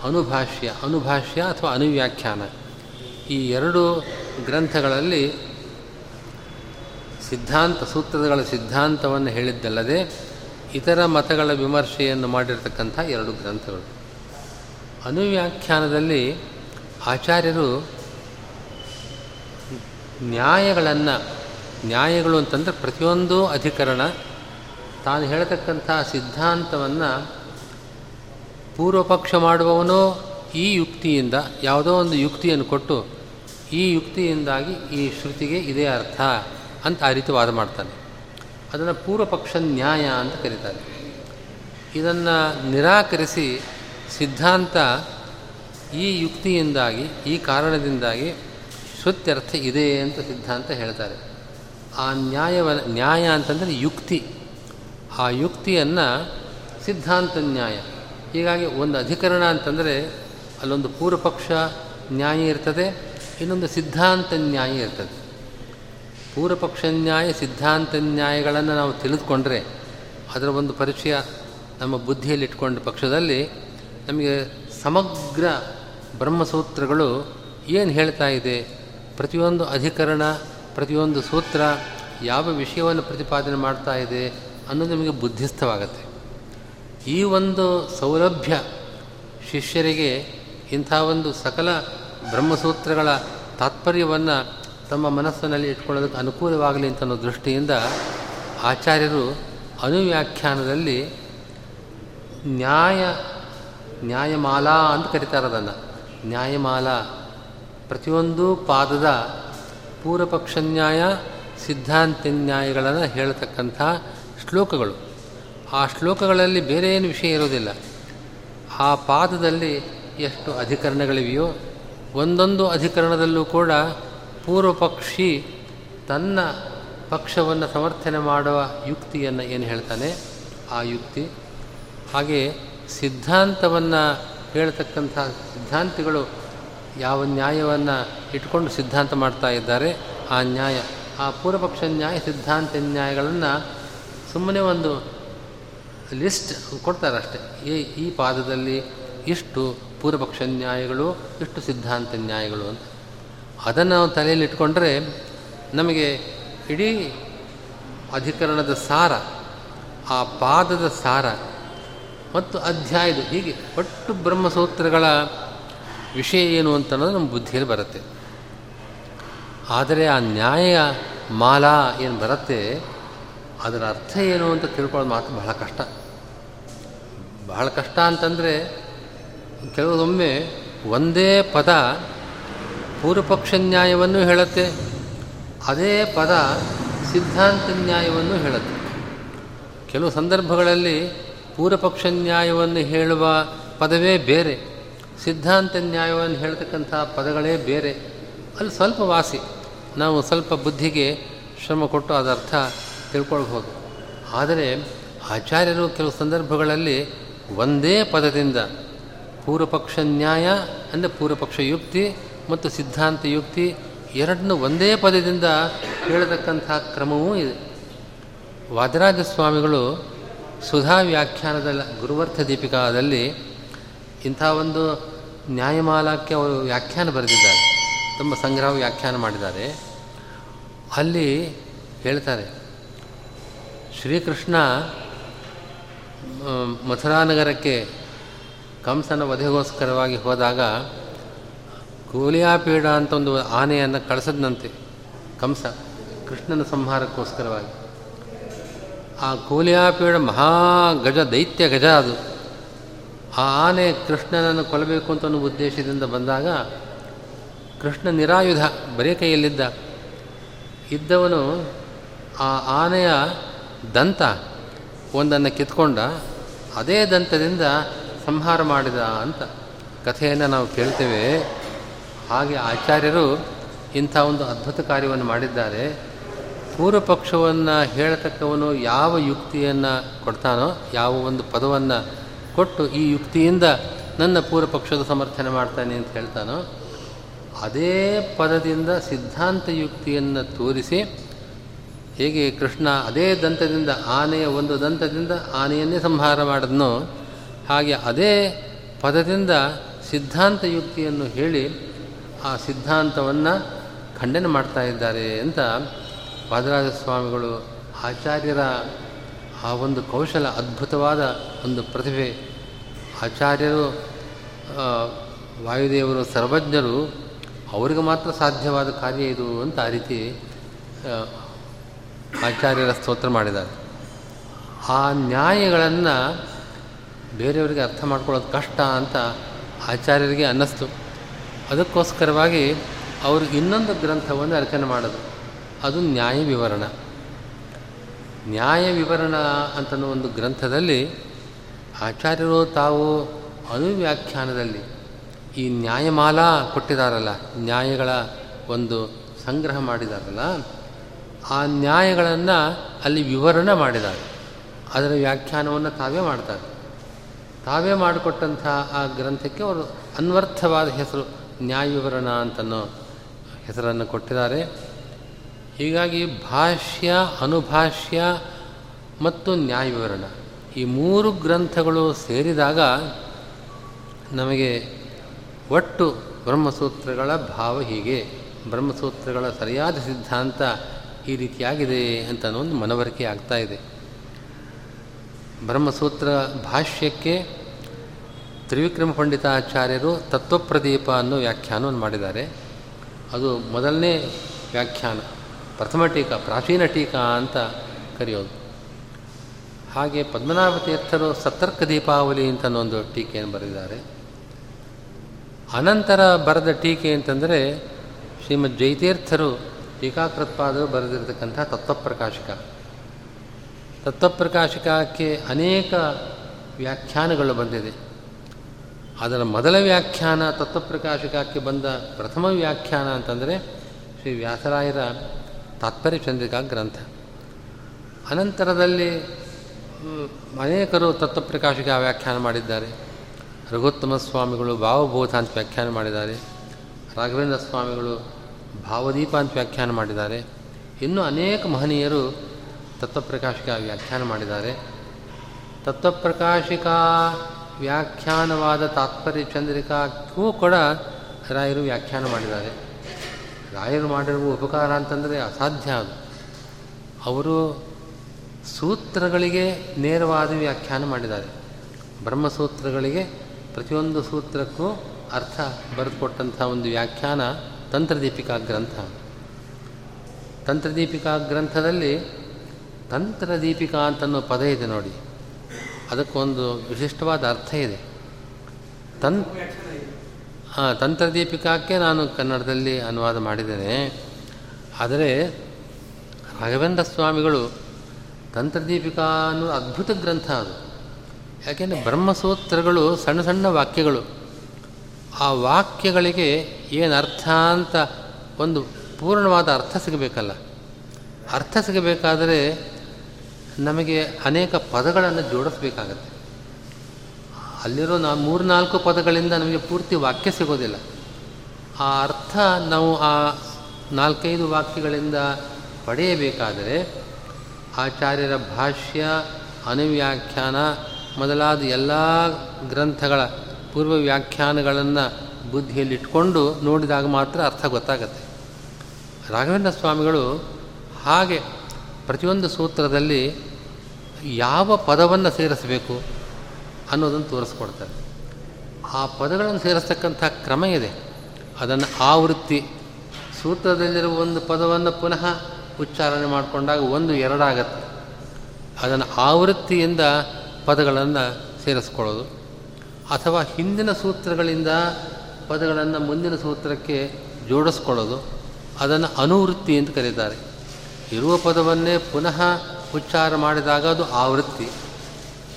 [SPEAKER 1] ಅನುಭಾಷ್ಯ ಅನುಭಾಷ್ಯ ಅಥವಾ ಅನುವ್ಯಾಖ್ಯಾನ. ಈ ಎರಡು ಗ್ರಂಥಗಳಲ್ಲಿ ಸಿದ್ಧಾಂತ, ಸೂತ್ರಗಳ ಸಿದ್ಧಾಂತವನ್ನು ಹೇಳಿದ್ದಲ್ಲದೆ ಇತರ ಮತಗಳ ವಿಮರ್ಶೆಯನ್ನು ಮಾಡಿರತಕ್ಕಂಥ ಎರಡು ಗ್ರಂಥಗಳು. ಅನುವ್ಯಾಖ್ಯಾನದಲ್ಲಿ ಆಚಾರ್ಯರು ನ್ಯಾಯಗಳನ್ನು, ನ್ಯಾಯಗಳು ಅಂತಂದರೆ ಪ್ರತಿಯೊಂದು ಅಧಿಕರಣ, ತಾನು ಹೇಳತಕ್ಕಂಥ ಸಿದ್ಧಾಂತವನ್ನು ಪೂರ್ವಪಕ್ಷ ಮಾಡುವವನು ಈ ಯುಕ್ತಿಯಿಂದ ಯಾವುದೋ ಒಂದು ಯುಕ್ತಿಯನ್ನು ಕೊಟ್ಟು ಈ ಯುಕ್ತಿಯಿಂದಾಗಿ ಈ ಶ್ರುತಿಗೆ ಇದೇ ಅರ್ಥ ಅಂತ ಆ ರೀತಿ ವಾದ ಮಾಡ್ತಾನೆ. ಅದನ್ನು ಪೂರ್ವಪಕ್ಷ ನ್ಯಾಯ ಅಂತ ಕರೀತಾರೆ. ಇದನ್ನು ನಿರಾಕರಿಸಿ ಸಿದ್ಧಾಂತ ಈ ಯುಕ್ತಿಯಿಂದಾಗಿ, ಈ ಕಾರಣದಿಂದಾಗಿ ಶ್ರುತ್ಯರ್ಥ ಇದೆ ಅಂತ ಸಿದ್ಧಾಂತ ಹೇಳ್ತಾರೆ. ಆ ನ್ಯಾಯವ, ನ್ಯಾಯ ಅಂತಂದರೆ ಯುಕ್ತಿ. ಆ ಯುಕ್ತಿಯನ್ನು ಸಿದ್ಧಾಂತ ನ್ಯಾಯ. ಹೀಗಾಗಿ ಒಂದು ಅಧಿಕರಣ ಅಂತಂದರೆ ಅಲ್ಲೊಂದು ಪೂರ್ವಪಕ್ಷ ನ್ಯಾಯ ಇರ್ತದೆ, ಇನ್ನೊಂದು ಸಿದ್ಧಾಂತ ನ್ಯಾಯ ಇರ್ತದೆ. ಪೂರ್ವಪಕ್ಷ ನ್ಯಾಯ, ಸಿದ್ಧಾಂತ ನ್ಯಾಯಗಳನ್ನು ನಾವು ತಿಳಿದುಕೊಂಡ್ರೆ ಅದರ ಒಂದು ಪರಿಚಯ ನಮ್ಮ ಬುದ್ಧಿಯಲ್ಲಿ ಇಟ್ಕೊಂಡ ಪಕ್ಷದಲ್ಲಿ ನಮಗೆ ಸಮಗ್ರ ಬ್ರಹ್ಮಸೂತ್ರಗಳು ಏನು ಹೇಳ್ತಾ ಇದೆ, ಪ್ರತಿಯೊಂದು ಅಧಿಕರಣ, ಪ್ರತಿಯೊಂದು ಸೂತ್ರ ಯಾವ ವಿಷಯವನ್ನು ಪ್ರತಿಪಾದನೆ ಮಾಡ್ತಾ ಇದೆ ಅನ್ನೋದು ನಮಗೆ ಬುದ್ಧಿಸ್ಥವಾಗತ್ತೆ. ಈ ಒಂದು ಸೌಲಭ್ಯ ಶಿಷ್ಯರಿಗೆ ಇಂಥ ಒಂದು ಸಕಲ ಬ್ರಹ್ಮಸೂತ್ರಗಳ ತಾತ್ಪರ್ಯವನ್ನು ತಮ್ಮ ಮನಸ್ಸಿನಲ್ಲಿ ಇಟ್ಕೊಳ್ಳೋದಕ್ಕೆ ಅನುಕೂಲವಾಗಲಿ ಅಂತ ಅನ್ನೋ ದೃಷ್ಟಿಯಿಂದ ಆಚಾರ್ಯರು ಅನುವ್ಯಾಖ್ಯಾನದಲ್ಲಿ ನ್ಯಾಯ, ನ್ಯಾಯಮಾಲಾ ಅಂತ ಕರೀತಾರೆ ಅದನ್ನು. ನ್ಯಾಯಮಾಲಾ. ಪ್ರತಿಯೊಂದು ಪಾದದ ಪೂರ್ವಪಕ್ಷ ನ್ಯಾಯ, ಸಿದ್ಧಾಂತ ನ್ಯಾಯಗಳನ್ನು ಹೇಳತಕ್ಕಂಥ ಶ್ಲೋಕಗಳು. ಆ ಶ್ಲೋಕಗಳಲ್ಲಿ ಬೇರೆ ಏನು ವಿಷಯ ಇರೋದಿಲ್ಲ ಆ ಪಾದದಲ್ಲಿ ಎಷ್ಟು ಅಧಿಕರಣಗಳಿವೆಯೋ, ಒಂದೊಂದು ಅಧಿಕರಣದಲ್ಲೂ ಕೂಡ ಪೂರ್ವಪಕ್ಷಿ ತನ್ನ ಪಕ್ಷವನ್ನು ಸಮರ್ಥನೆ ಮಾಡುವ ಯುಕ್ತಿಯನ್ನು ಏನು ಹೇಳ್ತಾನೆ? ಆ ಯುಕ್ತಿ. ಹಾಗೆ ಸಿದ್ಧಾಂತವನ್ನು ಹೇಳ್ತಕ್ಕಂಥ ಸಿದ್ಧಾಂತಿಗಳು ಯಾವ ನ್ಯಾಯವನ್ನು ಇಟ್ಕೊಂಡು ಸಿದ್ಧಾಂತ ಮಾಡ್ತಾ ಇದ್ದಾರೆ, ಆ ನ್ಯಾಯ, ಆ ಪೂರ್ವಪಕ್ಷ ನ್ಯಾಯ, ಸಿದ್ಧಾಂತ ನ್ಯಾಯಗಳನ್ನು ಸುಮ್ಮನೆ ಒಂದು ಲಿಸ್ಟ್ ಕೊಡ್ತಾರೆ ಈ ಈ ಪಾದದಲ್ಲಿ ಇಷ್ಟು ಪೂರ್ವಪಕ್ಷ ನ್ಯಾಯಗಳು ಇಷ್ಟು ಸಿದ್ಧಾಂತ ನ್ಯಾಯಗಳು ಅಂತ. ಅದನ್ನು ನಾವು ತಲೆಯಲ್ಲಿ ಇಟ್ಕೊಂಡ್ರೆ ನಮಗೆ ಇಡೀ ಅಧಿಕರಣದ ಸಾರ, ಆ ಪಾದದ ಸಾರ ಮತ್ತು ಅಧ್ಯಾಯದ ಹೀಗೆ ಒಟ್ಟು ಬ್ರಹ್ಮಸೂತ್ರಗಳ ವಿಷಯ ಏನು ಅಂತ ಅನ್ನೋದು ನಮ್ಮ ಬುದ್ಧಿಯಲ್ಲಿ ಬರುತ್ತೆ. ಆದರೆ ಆ ನ್ಯಾಯ ಮಾಲಾ ಏನು ಬರುತ್ತೆ, ಅದರ ಅರ್ಥ ಏನು ಅಂತ ತಿಳ್ಕೊಳ್ಳೋದು ಮಾತ್ರ ಬಹಳ ಕಷ್ಟ. ಬಹಳ ಕಷ್ಟ ಅಂತಂದರೆ ಕೆಲವೊಮ್ಮೆ ಒಂದೇ ಪದ ಪೂರ್ವಪಕ್ಷ ನ್ಯಾಯವನ್ನು ಹೇಳುತ್ತೆ, ಅದೇ ಪದ ಸಿದ್ಧಾಂತ ನ್ಯಾಯವನ್ನು ಹೇಳುತ್ತೆ. ಕೆಲವು ಸಂದರ್ಭಗಳಲ್ಲಿ ಪೂರ್ವಪಕ್ಷ ನ್ಯಾಯವನ್ನು ಹೇಳುವ ಪದವೇ ಬೇರೆ ಸಿದ್ಧಾಂತ ನ್ಯಾಯವನ್ನು ಹೇಳ್ತಕ್ಕಂಥ ಪದಗಳೇ ಬೇರೆ. ಅಲ್ಲಿ ಸ್ವಲ್ಪ ವಾಸಿ, ನಾವು ಸ್ವಲ್ಪ ಬುದ್ಧಿಗೆ ಶ್ರಮ ಕೊಟ್ಟು ಅದರ ಅರ್ಥ ತಿಳ್ಕೊಳ್ಬೋದು. ಆದರೆ ಆಚಾರ್ಯರು ಕೆಲವು ಸಂದರ್ಭಗಳಲ್ಲಿ ಒಂದೇ ಪದದಿಂದ ಪೂರ್ವಪಕ್ಷ ನ್ಯಾಯ ಅಂದರೆ ಪೂರ್ವಪಕ್ಷ ಯುಕ್ತಿ ಮತ್ತು ಸಿದ್ಧಾಂತ ಯುಕ್ತಿ ಎರಡನ್ನೂ ಒಂದೇ ಪದದಿಂದ ಹೇಳತಕ್ಕಂಥ ಕ್ರಮವೂ ಇದೆ. ವಾದರಾಜ ಸ್ವಾಮಿಗಳು ಸುಧಾ ವ್ಯಾಖ್ಯಾನದ ಗುರುವರ್ಥ ದೀಪಿಕಾದಲ್ಲಿ ಇಂಥ ಒಂದು ನ್ಯಾಯಮಾಲಕ್ಕೆ ಅವರು ವ್ಯಾಖ್ಯಾನ ಬರೆದಿದ್ದಾರೆ. ತುಂಬ ಸಂಗ್ರಹ ವ್ಯಾಖ್ಯಾನ ಮಾಡಿದ್ದಾರೆ. ಅಲ್ಲಿ ಹೇಳ್ತಾರೆ, ಶ್ರೀಕೃಷ್ಣ ಮಥುರಾನಗರಕ್ಕೆ ಕಂಸನ ವಧೆಗೋಸ್ಕರವಾಗಿ ಹೋದಾಗ ಕೂಲಿಯಾಪೀಡ ಅಂತ ಒಂದು ಆನೆಯನ್ನು ಕಳಿಸದಂತೆ ಕಂಸ, ಕೃಷ್ಣನ ಸಂಹಾರಕ್ಕೋಸ್ಕರವಾಗಿ. ಆ ಕೂಲಿಯಾಪೀಡ ಮಹಾ ಗಜ, ದೈತ್ಯ ಗಜ ಅದು. ಆ ಆನೆ ಕೃಷ್ಣನನ್ನು ಕೊಲ್ಲಬೇಕು ಅಂತ ಅನ್ನೋ ಉದ್ದೇಶದಿಂದ ಬಂದಾಗ, ಕೃಷ್ಣ ನಿರಾಯುಧ, ಬರೀ ಕೈಯಲ್ಲಿದ್ದ. ಇದ್ದವನು ಆ ಆನೆಯ ದಂತ ಒಂದನ್ನು ಕಿತ್ಕೊಂಡ, ಅದೇ ದಂತದಿಂದ ಸಂಹಾರ ಮಾಡಿದ ಅಂತ ಕಥೆಯನ್ನು ನಾವು ಕೇಳ್ತೇವೆ. ಹಾಗೆ ಆಚಾರ್ಯರು ಇಂಥ ಒಂದು ಅದ್ಭುತ ಕಾರ್ಯವನ್ನು ಮಾಡಿದ್ದಾರೆ. ಪೂರ್ವ ಪಕ್ಷವನ್ನು ಹೇಳತಕ್ಕವನು ಯಾವ ಯುಕ್ತಿಯನ್ನು ಕೊಡ್ತಾನೋ, ಯಾವ ಒಂದು ಪದವನ್ನು ಕೊಟ್ಟು ಈ ಯುಕ್ತಿಯಿಂದ ನನ್ನ ಪೂರ್ವ ಪಕ್ಷದ ಸಮರ್ಥನೆ ಮಾಡ್ತಾನೆ ಅಂತ ಹೇಳ್ತಾನೋ, ಅದೇ ಪದದಿಂದ ಸಿದ್ಧಾಂತ ಯುಕ್ತಿಯನ್ನು ತೋರಿಸಿ, ಹೇಗೆ ಕೃಷ್ಣ ಅದೇ ದಂತದಿಂದ ಆನೆಯ ಒಂದು ದಂತದಿಂದ ಆನೆಯನ್ನೇ ಸಂಹಾರ ಮಾಡಿದ್ನೋ ಹಾಗೆ ಅದೇ ಪದದಿಂದ ಸಿದ್ಧಾಂತ ಯುಕ್ತಿಯನ್ನು ಹೇಳಿ ಆ ಸಿದ್ಧಾಂತವನ್ನು ಖಂಡನೆ ಮಾಡ್ತಾ ಇದ್ದಾರೆ ಅಂತ ವಾದರಾಜ ಸ್ವಾಮಿಗಳು ಆಚಾರ್ಯರ ಆ ಒಂದು ಕೌಶಲ ಅದ್ಭುತವಾದ ಒಂದು ಪ್ರತಿಭೆ. ಆಚಾರ್ಯರು ವಾಯುದೇವರು, ಸರ್ವಜ್ಞರು ಅವರಿಗೆ ಮಾತ್ರ ಸಾಧ್ಯವಾದ ಕಾರ್ಯ ಇದು ಅಂತ ಆ ರೀತಿ ಆಚಾರ್ಯರ ಸ್ತೋತ್ರ ಮಾಡಿದ್ದಾರೆ. ಆ ನ್ಯಾಯಗಳನ್ನು ಬೇರೆಯವರಿಗೆ ಅರ್ಥ ಮಾಡ್ಕೊಳ್ಳೋದು ಕಷ್ಟ ಅಂತ ಆಚಾರ್ಯರಿಗೆ ಅನ್ನಿಸ್ತು. ಅದಕ್ಕೋಸ್ಕರವಾಗಿ ಅವರು ಇನ್ನೊಂದು ಗ್ರಂಥವನ್ನು ರಚನೆ ಮಾಡೋದು ಅದು ನ್ಯಾಯ ವಿವರಣ. ನ್ಯಾಯ ವಿವರಣ ಅಂತನೋ ಒಂದು ಗ್ರಂಥದಲ್ಲಿ ಆಚಾರ್ಯರು ತಾವು ಅನುವ್ಯಾಖ್ಯಾನದಲ್ಲಿ ಈ ನ್ಯಾಯಮಾಲಾ ಕೊಟ್ಟಿದಾರಲ್ಲ, ನ್ಯಾಯಗಳ ಒಂದು ಸಂಗ್ರಹ ಮಾಡಿದಾರಲ್ಲ, ಆ ನ್ಯಾಯಗಳನ್ನು ಅಲ್ಲಿ ವಿವರಣೆ ಮಾಡಿದ್ದಾರೆ. ಅದರ ವ್ಯಾಖ್ಯಾನವನ್ನು ತಾವೇ ಮಾಡ್ತಾರೆ. ತಾವೇ ಮಾಡಿಕೊಟ್ಟಂಥ ಆ ಗ್ರಂಥಕ್ಕೆ ಅವರು ಅನ್ವರ್ಥವಾದ ಹೆಸರು ನ್ಯಾಯ ವಿವರಣ ಅಂತನೋ ಹೆಸರನ್ನು ಕೊಟ್ಟಿದ್ದಾರೆ. ಹೀಗಾಗಿ ಭಾಷ್ಯ, ಅನುಭಾಷ್ಯ ಮತ್ತು ನ್ಯಾಯವಿವರಣ ಈ ಮೂರು ಗ್ರಂಥಗಳು ಸೇರಿದಾಗ ನಮಗೆ ಒಟ್ಟು ಬ್ರಹ್ಮಸೂತ್ರಗಳ ಭಾವ ಹೀಗೆ. ಬ್ರಹ್ಮಸೂತ್ರಗಳ ಸರಿಯಾದ ಸಿದ್ಧಾಂತ ಈ ರೀತಿಯಾಗಿದೆ ಅಂತ ಒಂದು ಮನವರಿಕೆ ಆಗ್ತಾ ಇದೆ. ಬ್ರಹ್ಮಸೂತ್ರ ಭಾಷ್ಯಕ್ಕೆ ತ್ರಿವಿಕ್ರಮ ಪಂಡಿತಾಚಾರ್ಯರು ತತ್ವಪ್ರದೀಪ ಅನ್ನೋ ವ್ಯಾಖ್ಯಾನವನ್ನು ಮಾಡಿದ್ದಾರೆ. ಅದು ಮೊದಲನೇ ವ್ಯಾಖ್ಯಾನ, ಪ್ರಥಮ ಟೀಕಾ, ಪ್ರಾಚೀನ ಟೀಕಾ ಅಂತ ಕರೆಯೋದು. ಹಾಗೆ ಪದ್ಮನಾಭ ತೀರ್ಥರು ಸತರ್ಕ ದೀಪಾವಳಿ ಅಂತ ಒಂದು ಟೀಕೆಯನ್ನು ಬರೆದಿದ್ದಾರೆ. ಅನಂತರ ಬರೆದ ಟೀಕೆ ಅಂತಂದರೆ ಶ್ರೀಮದ್ ಜೈತೀರ್ಥರು ಟೀಕಾಕೃತ್ಪಾದರು ಬರೆದಿರತಕ್ಕಂಥ ತತ್ವಪ್ರಕಾಶಿಕ. ತತ್ವಪ್ರಕಾಶಿಕಕ್ಕೆ ಅನೇಕ ವ್ಯಾಖ್ಯಾನಗಳು ಬಂದಿದೆ. ಅದರ ಮೊದಲ ವ್ಯಾಖ್ಯಾನ ತತ್ವಪ್ರಕಾಶಕಕ್ಕೆ ಬಂದ ಪ್ರಥಮ ವ್ಯಾಖ್ಯಾನ ಅಂತಂದರೆ ಶ್ರೀ ವ್ಯಾಸರಾಯರ ತಾತ್ಪರ್ಯ ಚಂದ್ರಿಕಾ ಗ್ರಂಥ. ಅನಂತರದಲ್ಲಿ ಅನೇಕರು ತತ್ವಪ್ರಕಾಶಕ ವ್ಯಾಖ್ಯಾನ ಮಾಡಿದ್ದಾರೆ. ರಘುತ್ತಮ ಸ್ವಾಮಿಗಳು ಭಾವಬೋಧ ಅಂತ ವ್ಯಾಖ್ಯಾನ ಮಾಡಿದ್ದಾರೆ. ರಾಘವೇಂದ್ರ ಸ್ವಾಮಿಗಳು ಭಾವದೀಪ ಅಂತ ವ್ಯಾಖ್ಯಾನ ಮಾಡಿದ್ದಾರೆ. ಇನ್ನೂ ಅನೇಕ ಮಹನೀಯರು ತತ್ವಪ್ರಕಾಶಿಕ ವ್ಯಾಖ್ಯಾನ ಮಾಡಿದ್ದಾರೆ. ತತ್ವಪ್ರಕಾಶಿಕ ವ್ಯಾಖ್ಯಾನವಾದ ತಾತ್ಪರ್ಯ ಚಂದ್ರಿಕಾಕ್ಕೂ ಕೂಡ ರಾಯರು ವ್ಯಾಖ್ಯಾನ ಮಾಡಿದ್ದಾರೆ. ರಾಯರು ಮಾಡಿರುವ ಉಪಕಾರ ಅಂತಂದರೆ ಅಸಾಧ್ಯ ಅದು. ಅವರು ಸೂತ್ರಗಳಿಗೆ ನೇರವಾದ ವ್ಯಾಖ್ಯಾನ ಮಾಡಿದ್ದಾರೆ. ಬ್ರಹ್ಮಸೂತ್ರಗಳಿಗೆ ಪ್ರತಿಯೊಂದು ಸೂತ್ರಕ್ಕೂ ಅರ್ಥ ಬರೆದುಕೊಟ್ಟಂಥ ಒಂದು ವ್ಯಾಖ್ಯಾನ ತಂತ್ರದೀಪಿಕಾ ಗ್ರಂಥ. ತಂತ್ರದೀಪಿಕಾ ಗ್ರಂಥದಲ್ಲಿ ತಂತ್ರದೀಪಿಕಾ ಅಂತನ್ನೋ ಪದ ಇದೆ ನೋಡಿ. ಅದಕ್ಕೊಂದು ವಿಶಿಷ್ಟವಾದ ಅರ್ಥ ಇದೆ. ತನ್ ಹಾಂ ತಂತ್ರದೀಪಿಕಾಕ್ಕೆ ನಾನು ಕನ್ನಡದಲ್ಲಿ ಅನುವಾದ ಮಾಡಿದ್ದೇನೆ. ಆದರೆ ರಾಘವೇಂದ್ರ ಸ್ವಾಮಿಗಳು ತಂತ್ರದೀಪಿಕಾ ಅನ್ನೋ ಅದ್ಭುತ ಗ್ರಂಥ ಅದು. ಯಾಕೆಂದರೆ ಬ್ರಹ್ಮಸೂತ್ರಗಳು ಸಣ್ಣ ಸಣ್ಣ ವಾಕ್ಯಗಳು. ಆ ವಾಕ್ಯಗಳಿಗೆ ಏನು ಅರ್ಥ ಅಂತ ಒಂದು ಪೂರ್ಣವಾದ ಅರ್ಥ ಸಿಗಬೇಕಲ್ಲ. ಅರ್ಥ ಸಿಗಬೇಕಾದರೆ ನಮಗೆ ಅನೇಕ ಪದಗಳನ್ನು ಜೋಡಿಸ್ಬೇಕಾಗತ್ತೆ. ಅಲ್ಲಿರೋ ನಾ, ಮೂರ್ನಾಲ್ಕು ಪದಗಳಿಂದ ನಮಗೆ ಪೂರ್ತಿ ವಾಕ್ಯ ಸಿಗೋದಿಲ್ಲ. ಆ ಅರ್ಥ ನಾವು ಆ ನಾಲ್ಕೈದು ವಾಕ್ಯಗಳಿಂದ ಪಡೆಯಬೇಕಾದರೆ ಆಚಾರ್ಯರ ಭಾಷ್ಯ, ಅನುವ್ಯಾಖ್ಯಾನ ಮೊದಲಾದ ಎಲ್ಲ ಗ್ರಂಥಗಳ ಪೂರ್ವ ವ್ಯಾಖ್ಯಾನಗಳನ್ನು ಬುದ್ಧಿಯಲ್ಲಿಟ್ಕೊಂಡು ನೋಡಿದಾಗ ಮಾತ್ರ ಅರ್ಥ ಗೊತ್ತಾಗತ್ತೆ. ರಾಘವೇಂದ್ರ ಸ್ವಾಮಿಗಳು ಹಾಗೆ ಪ್ರತಿಯೊಂದು ಸೂತ್ರದಲ್ಲಿ ಯಾವ ಪದವನ್ನು ಸೇರಿಸಬೇಕು ಅನ್ನೋದನ್ನು ತೋರಿಸ್ಕೊಡ್ತಾರೆ. ಆ ಪದಗಳನ್ನು ಸೇರಿಸ್ತಕ್ಕಂಥ ಕ್ರಮ ಇದೆ. ಅದನ್ನು ಆವೃತ್ತಿ ಸೂತ್ರದಲ್ಲಿರುವ ಒಂದು ಪದವನ್ನು ಪುನಃ ಉಚ್ಚಾರಣೆ ಮಾಡಿಕೊಂಡಾಗ ಒಂದು ಎರಡಾಗತ್ತೆ. ಅದನ್ನು ಆವೃತ್ತಿಯಿಂದ ಪದಗಳನ್ನು ಸೇರಿಸ್ಕೊಳ್ಳೋದು. ಅಥವಾ ಹಿಂದಿನ ಸೂತ್ರಗಳಿಂದ ಪದಗಳನ್ನು ಮುಂದಿನ ಸೂತ್ರಕ್ಕೆ ಜೋಡಿಸ್ಕೊಳ್ಳೋದು. ಅದನ್ನು ಅನುವೃತ್ತಿ ಅಂತ ಕರೀತಾರೆ. ಇರುವ ಪದವನ್ನೇ ಪುನಃ ಉಚ್ಚಾರ ಮಾಡಿದಾಗ ಅದು ಆವೃತ್ತಿ.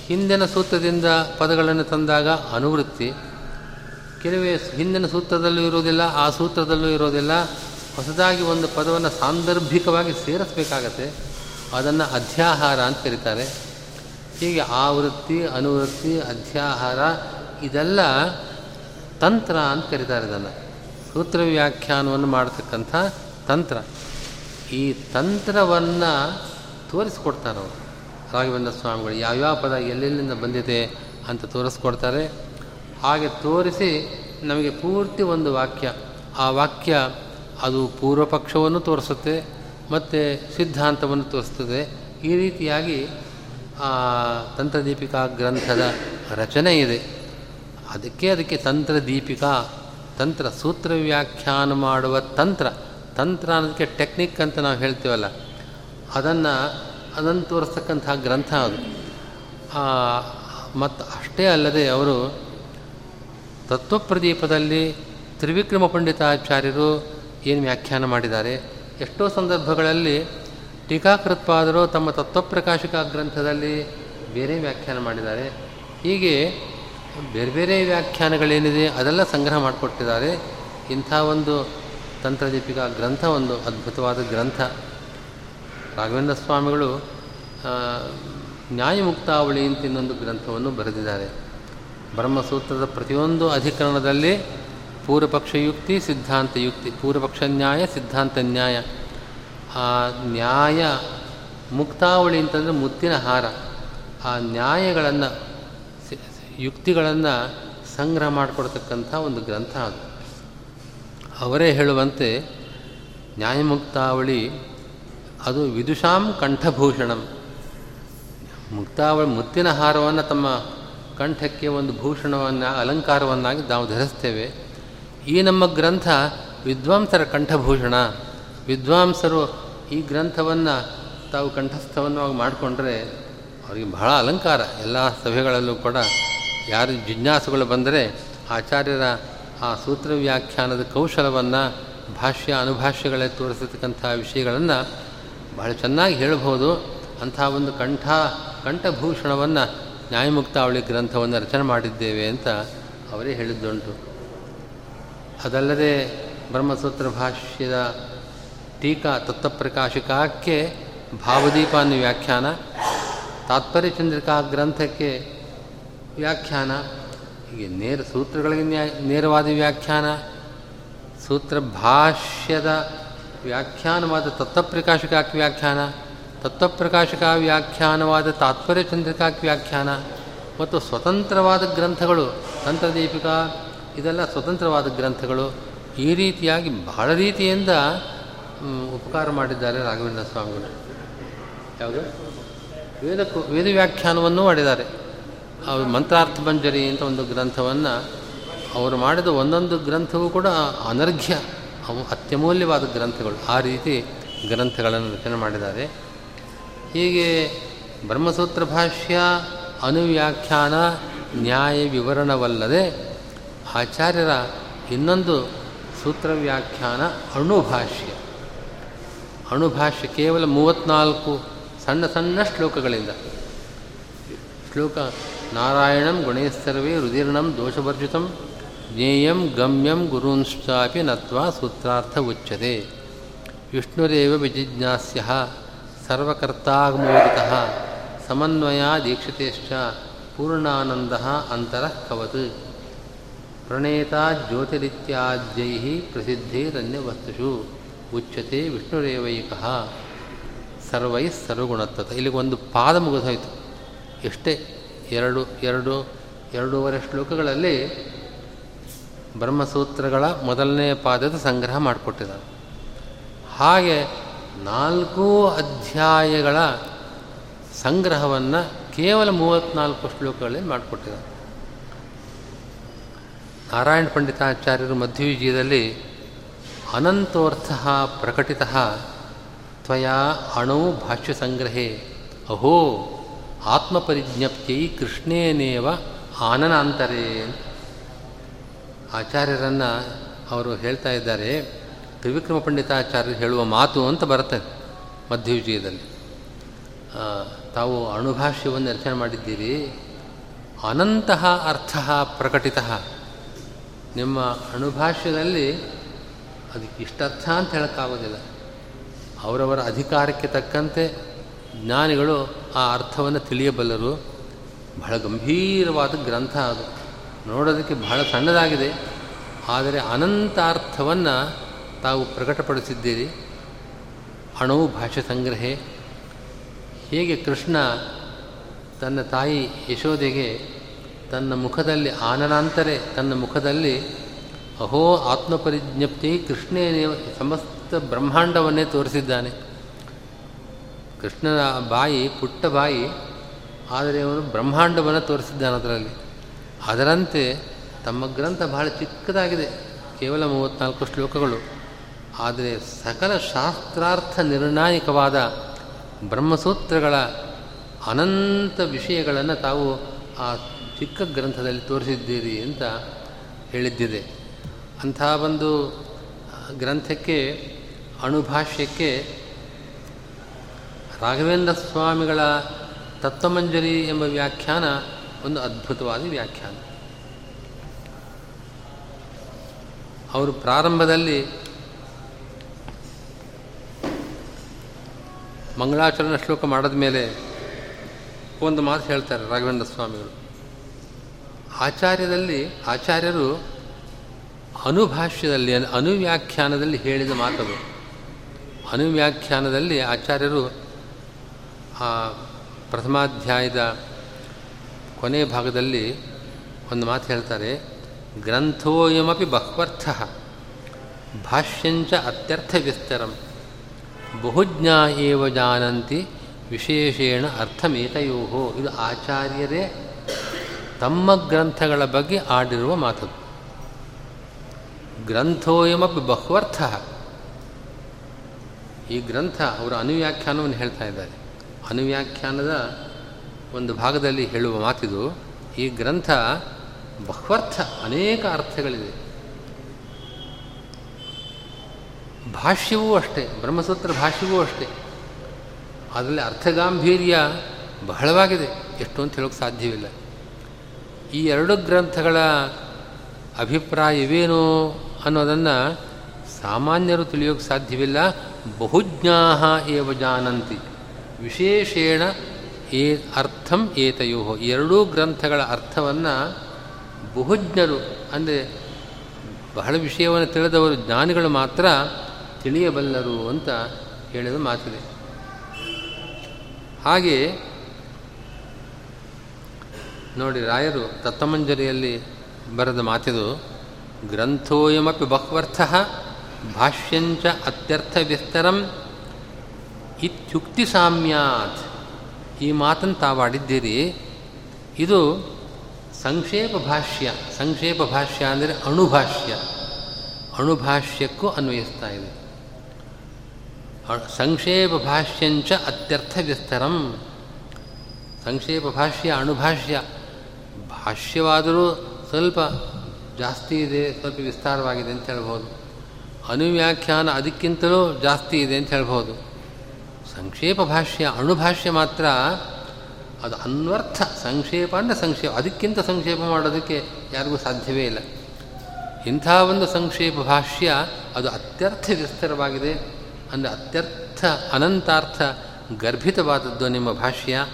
[SPEAKER 1] ಹಿಂದಿನ ಸೂತ್ರದಿಂದ ಪದಗಳನ್ನು ತಂದಾಗ ಅನುವೃತ್ತಿ. ಕೆಲವೇ ಹಿಂದಿನ ಸೂತ್ರದಲ್ಲೂ ಇರೋದಿಲ್ಲ ಆ ಸೂತ್ರದಲ್ಲೂ ಇರೋದಿಲ್ಲ ಹೊಸದಾಗಿ ಒಂದು ಪದವನ್ನು ಸಾಂದರ್ಭಿಕವಾಗಿ ಸೇರಿಸಬೇಕಾಗತ್ತೆ. ಅದನ್ನು ಅಧ್ಯಾಹಾರ ಅಂತ ಕರೀತಾರೆ. ಹೀಗೆ ಆವೃತ್ತಿ, ಅನುವೃತ್ತಿ, ಅಧ್ಯಾಹಾರ, ಇದೆಲ್ಲ ತಂತ್ರ ಅಂತ ಕರೀತಾರೆ ಇದನ್ನು. ಸೂತ್ರ ವ್ಯಾಖ್ಯಾನವನ್ನು ಮಾಡತಕ್ಕಂಥ ತಂತ್ರ. ಈ ತಂತ್ರವನ್ನು ತೋರಿಸ್ಕೊಡ್ತಾರೆ ಅವರು. ರಾಘವೇಂದ್ರ ಸ್ವಾಮಿಗಳು ಯಾವ್ಯಾವ ಪದ ಎಲ್ಲೆಲ್ಲಿಂದ ಬಂದಿದೆ ಅಂತ ತೋರಿಸ್ಕೊಡ್ತಾರೆ. ಹಾಗೆ ತೋರಿಸಿ ನಮಗೆ ಪೂರ್ತಿ ಒಂದು ವಾಕ್ಯ. ಆ ವಾಕ್ಯ ಅದು ಪೂರ್ವ ಪಕ್ಷವನ್ನು ತೋರಿಸುತ್ತೆ, ಮತ್ತು ಸಿದ್ಧಾಂತವನ್ನು ತೋರಿಸ್ತದೆ ಈ ರೀತಿಯಾಗಿ ಆ ತಂತ್ರದೀಪಿಕಾ ಗ್ರಂಥದ ರಚನೆ ಇದೆ. ಅದಕ್ಕೆ ಅದಕ್ಕೆ ತಂತ್ರದೀಪಿಕಾ ತಂತ್ರ ಸೂತ್ರ ವ್ಯಾಖ್ಯಾನ ಮಾಡುವ ತಂತ್ರ. ತಂತ್ರ ಅನ್ನೋದಕ್ಕೆ ಟೆಕ್ನಿಕ್ ಅಂತ ನಾವು ಹೇಳ್ತೀವಲ್ಲ, ಅದನ್ನು ಅದನ್ನು ತೋರಿಸ್ತಕ್ಕಂಥ ಗ್ರಂಥ ಅದು. ಮತ್ತು ಅಷ್ಟೇ ಅಲ್ಲದೆ ಅವರು ತತ್ವಪ್ರದೀಪದಲ್ಲಿ ತ್ರಿವಿಕ್ರಮ ಪಂಡಿತಾಚಾರ್ಯರು ಏನು ವ್ಯಾಖ್ಯಾನ ಮಾಡಿದ್ದಾರೆ, ಎಷ್ಟೋ ಸಂದರ್ಭಗಳಲ್ಲಿ ಟೀಕಾಕೃತ್ಪಾದರು ತಮ್ಮ ತತ್ವಪ್ರಕಾಶಕ ಗ್ರಂಥದಲ್ಲಿ ಬೇರೆ ವ್ಯಾಖ್ಯಾನ ಮಾಡಿದ್ದಾರೆ. ಹೀಗೆ ಬೇರೆ ಬೇರೆ ವ್ಯಾಖ್ಯಾನಗಳೇನಿದೆ ಅದೆಲ್ಲ ಸಂಗ್ರಹ ಮಾಡಿಕೊಟ್ಟಿದ್ದಾರೆ. ಇಂಥ ಒಂದು ತಂತ್ರದೀಪಿಕಾ ಗ್ರಂಥ, ಒಂದು ಅದ್ಭುತವಾದ ಗ್ರಂಥ. ರಾಘವೇಂದ್ರ ಸ್ವಾಮಿಗಳು ನ್ಯಾಯಮುಕ್ತಾವಳಿ ಅಂತ ಇನ್ನೊಂದು ಗ್ರಂಥವನ್ನು ಬರೆದಿದ್ದಾರೆ. ಬ್ರಹ್ಮಸೂತ್ರದ ಪ್ರತಿಯೊಂದು ಅಧಿಕರಣದಲ್ಲಿ ಪೂರ್ವಪಕ್ಷಯುಕ್ತಿ ಸಿದ್ಧಾಂತ ಯುಕ್ತಿ. ಪೂರ್ವಪಕ್ಷ ನ್ಯಾಯ, ಸಿದ್ಧಾಂತ ನ್ಯಾಯ. ಆ ನ್ಯಾಯ ಮುಕ್ತಾವಳಿ ಅಂತಂದರೆ ಮುತ್ತಿನ ಹಾರ. ಆ ನ್ಯಾಯಗಳನ್ನು ಯುಕ್ತಿಗಳನ್ನು ಸಂಗ್ರಹ ಮಾಡಿಕೊಡ್ತಕ್ಕಂಥ ಒಂದು ಗ್ರಂಥ ಅದು. ಅವರೇ ಹೇಳುವಂತೆ ನ್ಯಾಯಮುಕ್ತಾವಳಿ, ಅದು ವಿದುಷಾಂ ಕಂಠಭೂಷಣಂ. ಮುಕ್ತಾವಳಿ, ಮುತ್ತಿನ ಹಾರವನ್ನು ತಮ್ಮ ಕಂಠಕ್ಕೆ ಒಂದು ಭೂಷಣವನ್ನು, ಅಲಂಕಾರವನ್ನಾಗಿ ನಾವು ಧರಿಸ್ತೇವೆ. ಈ ನಮ್ಮ ಗ್ರಂಥ ವಿದ್ವಾಂಸರ ಕಂಠಭೂಷಣ. ವಿದ್ವಾಂಸರು ಈ ಗ್ರಂಥವನ್ನು ತಾವು ಕಂಠಸ್ಥವನ್ನಾಗಿ ಮಾಡಿಕೊಂಡ್ರೆ ಅವರಿಗೆ ಬಹಳ ಅಲಂಕಾರ. ಎಲ್ಲ ಸಭೆಗಳಲ್ಲೂ ಕೂಡ ಯಾರು ಜಿಜ್ಞಾಸುಗಳು ಬಂದರೆ ಆಚಾರ್ಯರ ಆ ಸೂತ್ರ ವ್ಯಾಖ್ಯಾನದ ಕೌಶಲವನ್ನು ಭಾಷ್ಯ ಅನುಭಾಷ್ಯಗಳೇ ತೋರಿಸತಕ್ಕಂಥ ವಿಷಯಗಳನ್ನು ಬಹಳ ಚೆನ್ನಾಗಿ ಹೇಳ್ಬೋದು. ಅಂಥ ಒಂದು ಕಂಠ, ಕಂಠಭೂಷಣವನ್ನು ನ್ಯಾಯಮುಕ್ತಾವಳಿ ಗ್ರಂಥವನ್ನು ರಚನೆ ಮಾಡಿದ್ದೇವೆ ಅಂತ ಅವರೇ ಹೇಳಿದ್ದುಂಟು. ಅದಲ್ಲದೆ ಬ್ರಹ್ಮಸೂತ್ರ ಭಾಷ್ಯದ ಟೀಕಾ ತತ್ವಪ್ರಕಾಶಿಕಾಕ್ಕೆ ಭಾವದೀಪ ವ್ಯಾಖ್ಯಾನ ತಾತ್ಪರ್ಯ ಚಂದ್ರಿಕಾ ಗ್ರಂಥಕ್ಕೆ ವ್ಯಾಖ್ಯಾನ ಹೀಗೆ ನೇರ ಸೂತ್ರಗಳಿಗೆ ನೇರವಾದ ವ್ಯಾಖ್ಯಾನ, ಸೂತ್ರ ಭಾಷ್ಯದ ವ್ಯಾಖ್ಯಾನವಾದ ತತ್ವಪ್ರಕಾಶಕಾಕಿ ವ್ಯಾಖ್ಯಾನ, ತತ್ವಪ್ರಕಾಶಕ ವ್ಯಾಖ್ಯಾನವಾದ ತಾತ್ಪರ್ಯ ಚಂದ್ರಿಕಾಕಿ ವ್ಯಾಖ್ಯಾನ, ಮತ್ತು ಸ್ವತಂತ್ರವಾದ ಗ್ರಂಥಗಳು, ತಂತ್ರದೀಪಿಕಾ, ಇದೆಲ್ಲ ಸ್ವತಂತ್ರವಾದ ಗ್ರಂಥಗಳು, ಈ ರೀತಿಯಾಗಿ ಬಹಳ ರೀತಿಯಿಂದ ಉಪಕಾರ ಮಾಡಿದ್ದಾರೆ ರಾಘವೇಂದ್ರ ಸ್ವಾಮಿಗಳು. ಯಾವುದು? ವೇದ ವೇದ ವ್ಯಾಖ್ಯಾನವನ್ನು ಮಾಡಿದ್ದಾರೆ. ಅವರು ಮಂತ್ರಾರ್ಥ ಮಂಜರಿ ಅಂತ ಒಂದು ಗ್ರಂಥವನ್ನು ಅವರು ಮಾಡಿದ ಒಂದೊಂದು ಗ್ರಂಥವೂ ಕೂಡ ಅನರ್ಘ್ಯ. ಅವು ಅತ್ಯಮೂಲ್ಯವಾದ ಗ್ರಂಥಗಳು. ಆ ರೀತಿ ಗ್ರಂಥಗಳನ್ನು ರಚನೆ ಮಾಡಿದ್ದಾರೆ. ಹೀಗೆ ಬ್ರಹ್ಮಸೂತ್ರ ಭಾಷ್ಯ ಅನುವ್ಯಾಖ್ಯಾನ ನ್ಯಾಯ ವಿವರಣವಲ್ಲದೆ ಆಚಾರ್ಯರ ಇನ್ನೊಂದು ಸೂತ್ರ ವ್ಯಾಖ್ಯಾನ ಅಣುಭಾಷ್ಯ. ಅಣುಭಾಷ್ಯ ಕೇವಲ ಮೂವತ್ತ್ನಾಲ್ಕು ಸಣ್ಣ ಸಣ್ಣ ಶ್ಲೋಕಗಳಿಂದ. ಶ್ಲೋಕ ನಾರಾಯಣಂ ಗುಣೈಸ್ಸರ್ವೇ ರುದೀರ್ಣಂ ದೋಷವರ್ಜಿತಂ ಜ್ಞೇಯಂ ಗಮ್ಯಂ ಗುರುಂಶ್ಚಾಪಿ ನತ್ವಾ ಸೂತ್ರಾರ್ಥ ಉಚ್ಯತೆ ವಿಷ್ಣುರೇವ ವಿಜಿಜ್ಞಾಸ್ಯ ಸರ್ವಕರ್ತಾಗಮೋದಿತ ಸಮನ್ವಯ ದೀಕ್ಷಿತೆಶ್ಚ ಪೂರ್ಣಾನಂದ ಅಂತರಃ ಕವತ್ ಪ್ರಣೇತ ಜ್ಯೋತಿರಿತ್ಯಾದ್ಯೈ ಪ್ರಸಿದ್ಧಿರನ್ಯವಸ್ತುಷು ಉಚ್ಯತೆ ವಿಷ್ಣುರೇವೈಕ ಸರ್ವೈ ಸರ್ವಗುಣತ್ವತ ಇಲ್ಲಿಗೆ ಒಂದು ಪಾದ ಮುಗಿದೋಯ್ತು ಎಷ್ಟೇ ಎರಡು ಎರಡು, ಎರಡೂವರೆ ಶ್ಲೋಕಗಳಲ್ಲಿ ಬ್ರಹ್ಮಸೂತ್ರಗಳ ಮೊದಲನೇ ಪಾದದ ಸಂಗ್ರಹ ಮಾಡಿಕೊಟ್ಟಿದ್ದಾರೆ. ಹಾಗೆ ನಾಲ್ಕು ಅಧ್ಯಾಯಗಳ ಸಂಗ್ರಹವನ್ನು ಕೇವಲ ಮೂವತ್ತ್ನಾಲ್ಕು ಶ್ಲೋಕಗಳಲ್ಲಿ ಮಾಡಿಕೊಟ್ಟಿದ್ದಾರೆ. ನಾರಾಯಣ ಪಂಡಿತಾಚಾರ್ಯರು ಮಧ್ವವಿಜಯದಲ್ಲಿ ಅನಂತೋರ್ಥ ಪ್ರಕಟಿತ ತ್ವಯಾ ಅಣು ಭಾಷ್ಯ ಸಂಗ್ರಹೇ, ಅಹೋ ಆತ್ಮಪರಿಜ್ಞಪ್ತಿಯೈ ಕೃಷ್ಣೇನೇವ ಆನನಾಂತರೇ. ಆಚಾರ್ಯರನ್ನು ಅವರು ಹೇಳ್ತಾ ಇದ್ದಾರೆ, ತ್ರಿವಿಕ್ರಮ ಪಂಡಿತಾಚಾರ್ಯರು ಹೇಳುವ ಮಾತು ಅಂತ ಬರುತ್ತೆ ಮಧ್ವವಿಜಯದಲ್ಲಿ ತಾವು ಅಣುಭಾಷ್ಯವನ್ನು ರಚನೆ ಮಾಡಿದ್ದೀರಿ. ಅನಂತಹ ಅರ್ಥ ಪ್ರಕಟಿತ. ನಿಮ್ಮ ಅಣುಭಾಷ್ಯದಲ್ಲಿ ಅದಕ್ಕೆ ಇಷ್ಟರ್ಥ ಅಂತ ಹೇಳೋಕ್ಕಾಗೋದಿಲ್ಲ. ಅವರವರ ಅಧಿಕಾರಕ್ಕೆ ತಕ್ಕಂತೆ ಜ್ಞಾನಿಗಳು ಆ ಅರ್ಥವನ್ನು ತಿಳಿಯಬಲ್ಲರು, ಬಹಳ ಗಂಭೀರವಾದ ಗ್ರಂಥ ಅದು. ನೋಡೋದಕ್ಕೆ ಬಹಳ ಸಣ್ಣದಾಗಿದೆ. ಆದರೆ ಅನಂತ ಅರ್ಥವನ್ನು ತಾವು ಪ್ರಕಟಪಡಿಸಿದ್ದೀರಿ. ಅಣು ಭಾಷೆ ಸಂಗ್ರಹೆ. ಹೇಗೆ ಕೃಷ್ಣ ತನ್ನ ತಾಯಿ ಯಶೋದೆಗೆ ತನ್ನ ಮುಖದಲ್ಲಿ ಆನನಾಂತರೆ, ತನ್ನ ಮುಖದಲ್ಲಿ ಅಹೋ ಆತ್ಮಪರಿಜ್ಞಪ್ತಿ ಕೃಷ್ಣೇನೇ ಸಮಸ್ತ ಬ್ರಹ್ಮಾಂಡವನ್ನೇ ತೋರಿಸಿದ್ದಾನೆ. ಕೃಷ್ಣನ ಬಾಯಿ, ಪುಟ್ಟ ಬಾಯಿ, ಆದರೆ ಅವನು ಬ್ರಹ್ಮಾಂಡವನ್ನು ತೋರಿಸಿದ್ದಾನೆ ಅದರಲ್ಲಿ. ಅದರಂತೆ ತಮ್ಮ ಗ್ರಂಥ ಬಹಳ ಚಿಕ್ಕದಾಗಿದೆ, ಕೇವಲ ಮೂವತ್ತ್ನಾಲ್ಕು ಶ್ಲೋಕಗಳು. ಆದರೆ ಸಕಲ ಶಾಸ್ತ್ರಾರ್ಥ ನಿರ್ಣಾಯಕವಾದ ಬ್ರಹ್ಮಸೂತ್ರಗಳ ಅನಂತ ವಿಷಯಗಳನ್ನು ತಾವು ಆ ಚಿಕ್ಕ ಗ್ರಂಥದಲ್ಲಿ ತೋರಿಸಿದ್ದೀರಿ ಅಂತ ಹೇಳಿದ್ದಿದೆ. ಅಂಥ ಒಂದು ಗ್ರಂಥಕ್ಕೆ, ಅಣುಭಾಷ್ಯಕ್ಕೆ ರಾಘವೇಂದ್ರ ಸ್ವಾಮಿಗಳ ತತ್ವಮಂಜರಿ ಎಂಬ ವ್ಯಾಖ್ಯಾನ ಒಂದು ಅದ್ಭುತವಾದ ವ್ಯಾಖ್ಯಾನ. ಅವರು ಪ್ರಾರಂಭದಲ್ಲಿ ಮಂಗಳಾಚರಣ ಶ್ಲೋಕ ಮಾಡಿದ ಮೇಲೆ ಒಂದು ಮಾತು ಹೇಳ್ತಾರೆ ರಾಘವೇಂದ್ರ ಸ್ವಾಮಿಗಳು. ಆಚಾರ್ಯದಲ್ಲಿ ಆಚಾರ್ಯರು ಅನುಭಾಷ್ಯದಲ್ಲಿ, ಅನುವ್ಯಾಖ್ಯಾನದಲ್ಲಿ ಹೇಳಿದ ಮಾತದು. ಅನುವ್ಯಾಖ್ಯಾನದಲ್ಲಿ ಆಚಾರ್ಯರು ಆ ಪ್ರಥಮಾಧ್ಯಾಯದ ಕೊನೆ ಭಾಗದಲ್ಲಿ ಒಂದು ಮಾತು ಹೇಳ್ತಾರೆ ಗ್ರಂಥೋಯಮಿ ಬಹ್ವರ್ಥ, ಭಾಷ್ಯಂಚ ಅತ್ಯರ್ಥ ವಿಸ್ತರಂ ಬಹುಜ್ಞಾ ಏವ ಜಾನಂತಿ ವಿಶೇಷೇಣ ಅರ್ಥಮೇತಯೋ. ಇದು ಆಚಾರ್ಯರೇ ತಮ್ಮ ಗ್ರಂಥಗಳ ಬಗ್ಗೆ ಆಡಿರುವ ಮಾತು. ಗ್ರಂಥೋಯಮಿ ಬಹ್ವರ್ಥ, ಈ ಗ್ರಂಥ ಅವರ ಅನುವ್ಯಾಖ್ಯಾನವನ್ನು ಹೇಳ್ತಾ ಇದ್ದಾರೆ. ಅನುವ್ಯಾಖ್ಯಾನದ ಒಂದು ಭಾಗದಲ್ಲಿ ಹೇಳುವ ಮಾತಿದು, ಈ ಗ್ರಂಥ ಬಹ್ವರ್ಥ ಅನೇಕ ಅರ್ಥಗಳಿದೆ ಭಾಷ್ಯವೂ ಅಷ್ಟೇ, ಬ್ರಹ್ಮಸೂತ್ರ ಭಾಷ್ಯವೂ ಅಷ್ಟೇ. ಅದರಲ್ಲಿ ಅರ್ಥಗಾಂಭೀರ್ಯ ಬಹಳವಾಗಿದೆ, ಎಷ್ಟು ಅಂತ ಹೇಳೋಕ್ಕೆ ಸಾಧ್ಯವಿಲ್ಲ. ಈ ಎರಡು ಗ್ರಂಥಗಳ ಅಭಿಪ್ರಾಯವೇನು ಅನ್ನೋದನ್ನು ಸಾಮಾನ್ಯರು ತಿಳಿಯೋಕ್ಕೆ ಸಾಧ್ಯವಿಲ್ಲ. ಬಹುಜ್ಞಾ ಏವ ಜಾನಂತಿ. ವಿಶೇಷೇಣ ಏ ಅರ್ಥಂ ಏತಯೋ ಎರಡೂ ಗ್ರಂಥಗಳ ಅರ್ಥವನ್ನು ಬಹುಜ್ಞರು, ಅಂದರೆ ಬಹಳ ವಿಷಯವನ್ನು ತಿಳಿದವರು, ಜ್ಞಾನಿಗಳು ಮಾತ್ರ ತಿಳಿಯಬಲ್ಲರು ಅಂತ ಹೇಳಿದ ಮಾತಿದೆ ಹಾಗೆ ನೋಡಿ, ರಾಯರು ದತ್ತಮಂಜರಿಯಲ್ಲಿ ಬರೆದ ಮಾತಿದು, ಗ್ರಂಥೋಯಮಪಿ ಬಹ್ವರ್ಥ ಭಾಷ್ಯಂಚ ಅತ್ಯರ್ಥ ವಿಸ್ತರಂ ಇತ್ಯುಕ್ತಿ ಸಾಮ್ಯಾತ್ ಈ ಮಾತನ್ನು ತಾವಾಡಿದ್ದೀರಿ ಇದು ಸಂಕ್ಷೇಪ ಭಾಷ್ಯ. ಸಂಕ್ಷೇಪ ಭಾಷ್ಯ ಅಂದರೆ ಅಣುಭಾಷ್ಯ. ಅಣುಭಾಷ್ಯಕ್ಕೂ ಅನ್ವಯಿಸ್ತಾ ಇದೆ. ಸಂಕ್ಷೇಪ ಭಾಷ್ಯಂಚ ಅತ್ಯರ್ಥ ವಿಸ್ತರಂ ಸಂಕ್ಷೇಪ ಭಾಷ್ಯ, ಅಣುಭಾಷ್ಯ. ಭಾಷ್ಯವಾದರೂ ಸ್ವಲ್ಪ ಜಾಸ್ತಿ ಇದೆ, ಸ್ವಲ್ಪ ವಿಸ್ತಾರವಾಗಿದೆ ಅಂತ ಹೇಳ್ಬೋದು. ಅನುವ್ಯಾಖ್ಯಾನ ಅದಕ್ಕಿಂತಲೂ ಜಾಸ್ತಿ ಇದೆ ಅಂತ ಹೇಳ್ಬೋದು. ಸಂಕ್ಷೇಪ ಭಾಷ್ಯ, ಅಣುಭಾಷ್ಯ ಮಾತ್ರ ಅದು ಅನ್ವರ್ಥ, ಸಂಕ್ಷೇಪ ಅಂದರೆ ಸಂಕ್ಷೇಪ. ಅದಕ್ಕಿಂತ ಸಂಕ್ಷೇಪ ಮಾಡೋದಕ್ಕೆ ಯಾರಿಗೂ ಸಾಧ್ಯವೇ ಇಲ್ಲ. ಇಂಥ ಒಂದು ಸಂಕ್ಷೇಪ ಭಾಷ್ಯ ಅದು ಅತ್ಯರ್ಥ ವಿಸ್ತಾರವಾಗಿದೆ. ಅಂದರೆ ಅತ್ಯರ್ಥ ಅನಂತಾರ್ಥ ಗರ್ಭಿತವಾದದ್ದು ನಿಮ್ಮ ಭಾಷ್ಯ.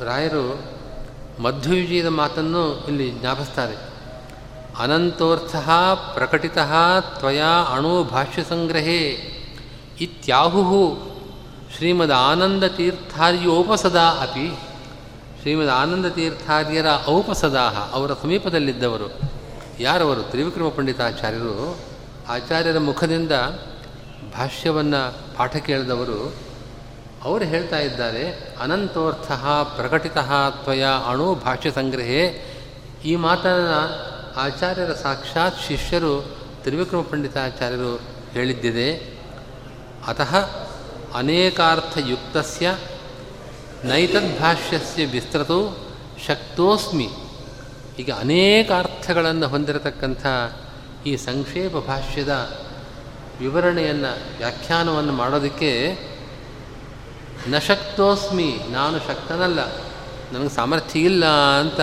[SPEAKER 1] ರಾಯರು ಮಧ್ವವಿಜಯದ ಮಾತನ್ನು ಇಲ್ಲಿ ಜ್ಞಾಪಿಸ್ತಾರೆ. ಅನಂತೋರ್ಥ ಪ್ರಕಟಿತ ತ್ವಯಾ ಅಣು ಭಾಷ್ಯ ಸಂಗ್ರಹೇ. ಇತ್ಯಾಹು ಶ್ರೀಮದ್ ಆನಂದತೀರ್ಥಾರ್ಯೋಪಸದಾ ಅಪಿ. ಶ್ರೀಮದ್ ಆನಂದತೀರ್ಥಾರ್ಯರ ಔಪಸದಾ ಅವರ ಸಮೀಪದಲ್ಲಿದ್ದವರು. ಯಾರವರು? ತ್ರಿವಿಕ್ರಮ ಪಂಡಿತಾಚಾರ್ಯರು. ಆಚಾರ್ಯರ ಮುಖದಿಂದ ಭಾಷ್ಯವನ್ನು ಪಾಠ ಕೇಳಿದವರು. ಅವರು ಹೇಳ್ತಾ ಇದ್ದಾರೆ, ಅನಂತೋರ್ಥ ಪ್ರಕಟಿತ ತ್ವಯ ಅಣು ಭಾಷ್ಯ ಸಂಗ್ರಹೇ. ಈ ಮಾತನ್ನು ಆಚಾರ್ಯರ ಸಾಕ್ಷಾತ್ ಶಿಷ್ಯರು ತ್ರಿವಿಕ್ರಮ ಪಂಡಿತಾಚಾರ್ಯರು ಹೇಳಿದ್ದಿದೆ. ಅತಃ ಅನೇಕಾರ್ಥಯುಕ್ತಸ್ಯ ನೈತದ್ಭಾಷ್ಯಸ್ಯ ವಿಸ್ತೃತೋ ಶಕ್ತೋಸ್ಮಿ ಈಗ ಅನೇಕ ಅರ್ಥಗಳನ್ನು ಹೊಂದಿರತಕ್ಕಂಥ ಈ ಸಂಕ್ಷೇಪ ಭಾಷ್ಯದ ವಿವರಣೆಯನ್ನು, ವ್ಯಾಖ್ಯಾನವನ್ನು ಮಾಡೋದಕ್ಕೆ ನ ಶಕ್ತೋಸ್ಮಿ, ನಾನು ಶಕ್ತನಲ್ಲ, ನನಗೆ ಸಾಮರ್ಥ್ಯ ಇಲ್ಲ ಅಂತ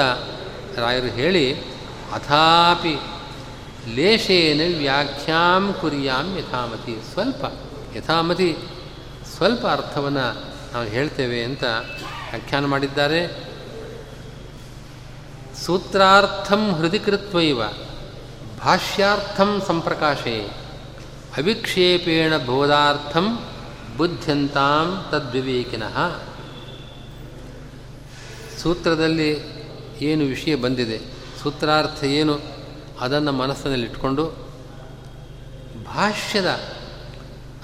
[SPEAKER 1] ರಾಯರು ಹೇಳಿ, ಅಥಾಪಿ ಲೇಷೇನ ವ್ಯಾಖ್ಯಾಂ ಕುರಿಯಾಂ ಯಥಾಮತಿ, ಸ್ವಲ್ಪ ಯಥಾಮತಿ ಸ್ವಲ್ಪ ಅರ್ಥವನ್ನು ನಾವು ಹೇಳ್ತೇವೆ ಅಂತ ವ್ಯಾಖ್ಯಾನ ಮಾಡಿದ್ದಾರೆ. ಸೂತ್ರಾರ್ಥಂ ಹೃದಿಕೃತ್ವೈವ ಭಾಷ್ಯಾರ್ಥಂ ಸಂಪ್ರಕಾಶೆ ಅವಿಕ್ಷೇಪೇಣ ಬೋಧಾರ್ಥಂ ಬುದ್ಧ್ಯಂತಾಂ ತದ್ವಿವೇಕಿನಃ. ಸೂತ್ರದಲ್ಲಿ ಏನು ವಿಷಯ ಬಂದಿದೆ? ಸೂತ್ರಾರ್ಥ ಏನು? ಅದನ್ನು ಮನಸ್ಸಿನಲ್ಲಿಟ್ಕೊಂಡು ಭಾಷ್ಯದ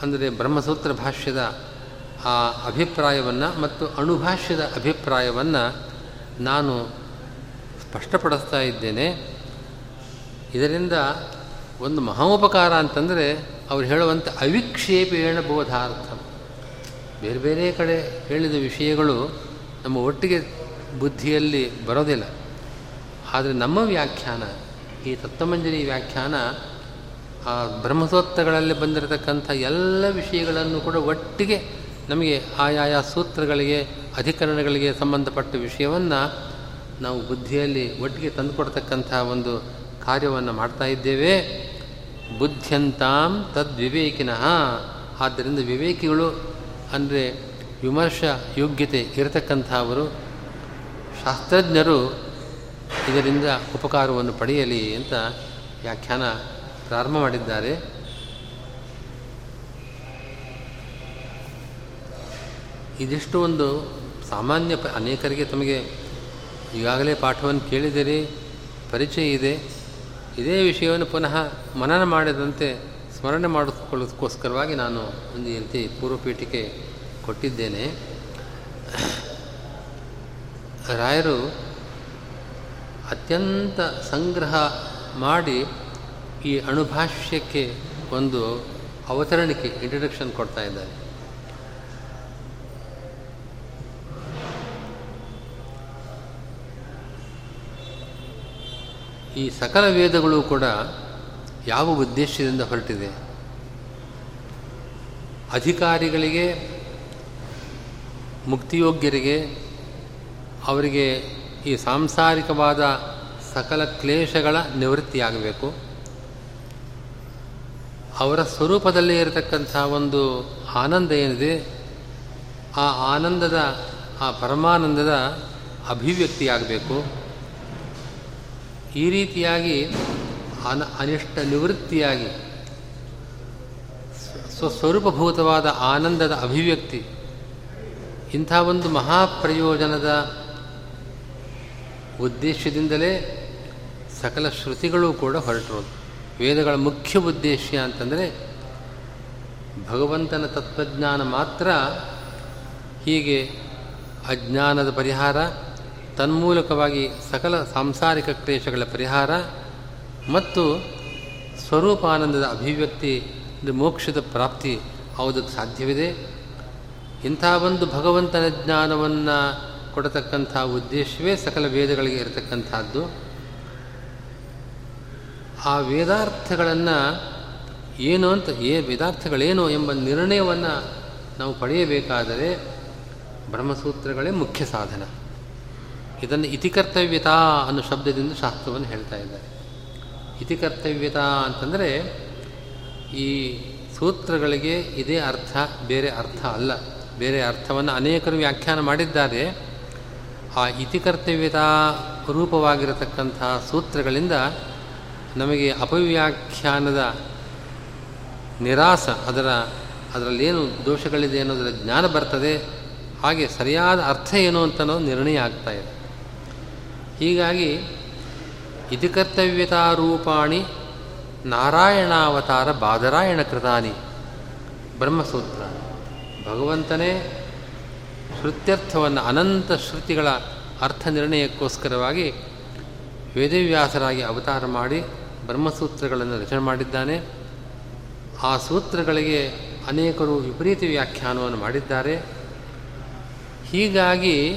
[SPEAKER 1] ಅಂದರೆ ಬ್ರಹ್ಮಸೂತ್ರ ಭಾಷ್ಯದ ಆ ಅಭಿಪ್ರಾಯವನ್ನು ಮತ್ತು ಅಣುಭಾಷ್ಯದ ಅಭಿಪ್ರಾಯವನ್ನು ನಾನು ಸ್ಪಷ್ಟಪಡಿಸ್ತಾ ಇದ್ದೇನೆ. ಇದರಿಂದ ಒಂದು ಮಹೋಪಕಾರ ಅಂತಂದರೆ ಅವ್ರು ಹೇಳುವಂಥ ಅವಿಕ್ಷೇಪೇಣ ಬೋಧಾರ್ಥ. ಬೇರೆ ಬೇರೆ ಕಡೆ ಹೇಳಿದ ವಿಷಯಗಳು ನಮ್ಮ ಒಟ್ಟಿಗೆ ಬುದ್ಧಿಯಲ್ಲಿ ಬರೋದಿಲ್ಲ. ಆದರೆ ನಮ್ಮ ವ್ಯಾಖ್ಯಾನ, ಈ ತತ್ತಮಂಜರಿ ವ್ಯಾಖ್ಯಾನ ಆ ಬ್ರಹ್ಮಸೂತ್ರಗಳಲ್ಲಿ ಬಂದಿರತಕ್ಕಂಥ ಎಲ್ಲ ವಿಷಯಗಳನ್ನು ಕೂಡ ಒಟ್ಟಿಗೆ ನಮಗೆ ಆಯಾಯ ಸೂತ್ರಗಳಿಗೆ, ಅಧಿಕರಣಗಳಿಗೆ ಸಂಬಂಧಪಟ್ಟ ವಿಷಯವನ್ನು ನಾವು ಬುದ್ಧಿಯಲ್ಲಿ ಒಟ್ಟಿಗೆ ತಂದುಕೊಡ್ತಕ್ಕಂಥ ಒಂದು ಕಾರ್ಯವನ್ನು ಮಾಡ್ತಾ ಇದ್ದೇವೆ. ಬುದ್ಧ್ಯಂತಾಂ ತದ್ವಿವೇಕಿನಃ ಆದ್ದರಿಂದ ವಿವೇಕಿಗಳು ಅಂದರೆ ವಿಮರ್ಶ ಯೋಗ್ಯತೆ ಇರತಕ್ಕಂಥವರು. ಶಾಸ್ತ್ರಜ್ಞರು ಇದರಿಂದ ಉಪಕಾರವನ್ನು ಪಡೆಯಲಿ ಅಂತ ವ್ಯಾಖ್ಯಾನ ಪ್ರಾರಂಭ ಮಾಡಿದ್ದಾರೆ. ಇದಿಷ್ಟು ಒಂದು ಸಾಮಾನ್ಯ ಅನೇಕರಿಗೆ ತಮಗೆ ಈಗಾಗಲೇ ಪಾಠವನ್ನು ಕೇಳಿದಿರಿ ಪರಿಚಯ ಇದೆ. ಇದೇ ವಿಷಯವನ್ನು ಪುನಃ ಮನನ ಮಾಡಿದಂತೆ ಸ್ಮರಣೆ ಮಾಡಿಕೊಳ್ಳೋದಕ್ಕೋಸ್ಕರವಾಗಿ ನಾನು ಒಂದು ರೀತಿ ಪೂರ್ವಪೀಠಿಕೆ ಕೊಟ್ಟಿದ್ದೇನೆ. ರಾಯರು ಅತ್ಯಂತ ಸಂಗ್ರಹ ಮಾಡಿ ಈ ಅಣುಭಾಷ್ಯಕ್ಕೆ ಒಂದು ಅವತರಣಿಕೆ ಇಂಟ್ರಡಕ್ಷನ್ ಕೊಡ್ತಾ ಇದ್ದಾರೆ. ಈ ಸಕಲ ವೇದಗಳು ಕೂಡ ಯಾವ ಉದ್ದೇಶದಿಂದ ಹೊರಟಿದೆ? ಅಧಿಕಾರಿಗಳಿಗೆ, ಮುಕ್ತಿಯೋಗ್ಯರಿಗೆ, ಅವರಿಗೆ ಈ ಸಾಂಸಾರಿಕವಾದ ಸಕಲ ಕ್ಲೇಶಗಳ ನಿವೃತ್ತಿಯಾಗಬೇಕು. ಅವರ ಸ್ವರೂಪದಲ್ಲಿ ಇರತಕ್ಕಂಥ ಒಂದು ಆನಂದ ಏನಿದೆ? ಆ ಆನಂದದ, ಆ ಪರಮಾನಂದದ ಅಭಿವ್ಯಕ್ತಿಯಾಗಬೇಕು. ಈ ರೀತಿಯಾಗಿ ಅನ, ಅನಿಷ್ಟ ನಿವೃತ್ತಿಯಾಗಿ ಸ್ವಸ್ವರೂಪಭೂತವಾದ ಆನಂದದ ಅಭಿವ್ಯಕ್ತಿ, ಇಂಥ ಒಂದು ಮಹಾಪ್ರಯೋಜನದ ಉದ್ದೇಶದಿಂದಲೇ ಸಕಲ ಶ್ರುತಿಗಳು ಕೂಡ ಹೊರಟಿರೋದು ವೇದಗಳ ಮುಖ್ಯ ಉದ್ದೇಶ ಅಂತಂದರೆ ಭಗವಂತನ ತತ್ವಜ್ಞಾನ ಮಾತ್ರ ಹೀಗೆ ಅಜ್ಞಾನದ ಪರಿಹಾರ, ತನ್ಮೂಲಕವಾಗಿ ಸಕಲ ಸಾಂಸಾರಿಕ ಕ್ಲೇಶಗಳ ಪರಿಹಾರ ಮತ್ತು ಸ್ವರೂಪಾನಂದದ ಅಭಿವ್ಯಕ್ತಿ ಮೋಕ್ಷದ ಪ್ರಾಪ್ತಿ ಆವುದಕ್ಕೆ ಸಾಧ್ಯವಿದೆ. ಇಂಥ ಒಂದು ಭಗವಂತನ ಜ್ಞಾನವನ್ನು ಕೊಡತಕ್ಕಂಥ ಉದ್ದೇಶವೇ ಸಕಲ ವೇದಗಳಿಗೆ ಇರತಕ್ಕಂಥದ್ದು. ಆ ವೇದಾರ್ಥಗಳನ್ನು ಏನು ಅಂತ, ಏ ವೇದಾರ್ಥಗಳೇನು ಎಂಬ ನಿರ್ಣಯವನ್ನು ನಾವು ಪಡೆಯಬೇಕಾದರೆ ಬ್ರಹ್ಮಸೂತ್ರಗಳೇ ಮುಖ್ಯ ಸಾಧನ. ಇದನ್ನು ಇತಿಕರ್ತವ್ಯತಾ ಅನ್ನೋ ಶಬ್ದದಿಂದ ಶಾಸ್ತ್ರವನ್ನು ಹೇಳ್ತಾ ಇದ್ದಾರೆ. ಇತಿಕರ್ತವ್ಯತಾ ಅಂತಂದರೆ ಈ ಸೂತ್ರಗಳಿಗೆ ಇದೇ ಅರ್ಥ, ಬೇರೆ ಅರ್ಥ ಅಲ್ಲ. ಬೇರೆ ಅರ್ಥವನ್ನು ಅನೇಕರು ವ್ಯಾಖ್ಯಾನ ಮಾಡಿದ್ದಾರೆ. ಆ ಇತಿಕರ್ತವ್ಯತಾ ರೂಪವಾಗಿರತಕ್ಕಂಥ ಸೂತ್ರಗಳಿಂದ ನಮಗೆ ಅಪವ್ಯಾಖ್ಯಾನದ ನಿರಾಸ ಅದರ ಅದರಲ್ಲೇನು ದೋಷಗಳಿದೆ ಅನ್ನೋದರ ಜ್ಞಾನ ಬರ್ತದೆ, ಹಾಗೆ ಸರಿಯಾದ ಅರ್ಥ ಏನು ಅಂತ ನಿರ್ಣಯ ಆಗ್ತಾ ಇದೆ. ಹೀಗಾಗಿ ಇತಿ ಕರ್ತವ್ಯತಾರೂಪಾಣಿ ನಾರಾಯಣಾವತಾರ ಬಾದರಾಯಣ ಕೃತಾನಿ ಬ್ರಹ್ಮಸೂತ್ರ. ಭಗವಂತನೇ ಶ್ರುತ್ಯರ್ಥವನ್ನು ಅನಂತ ಶ್ರುತಿಗಳ ಅರ್ಥ ನಿರ್ಣಯಕ್ಕೋಸ್ಕರವಾಗಿ ವೇದವ್ಯಾಸರಾಗಿ ಅವತಾರ ಮಾಡಿ ಬ್ರಹ್ಮಸೂತ್ರಗಳನ್ನು ರಚನೆ ಮಾಡಿದ್ದಾನೆ. ಆ ಸೂತ್ರಗಳಿಗೆ ಅನೇಕರು ವಿಪರೀತ ವ್ಯಾಖ್ಯಾನವನ್ನು ಮಾಡಿದ್ದಾರೆ. ಹೀಗಾಗಿ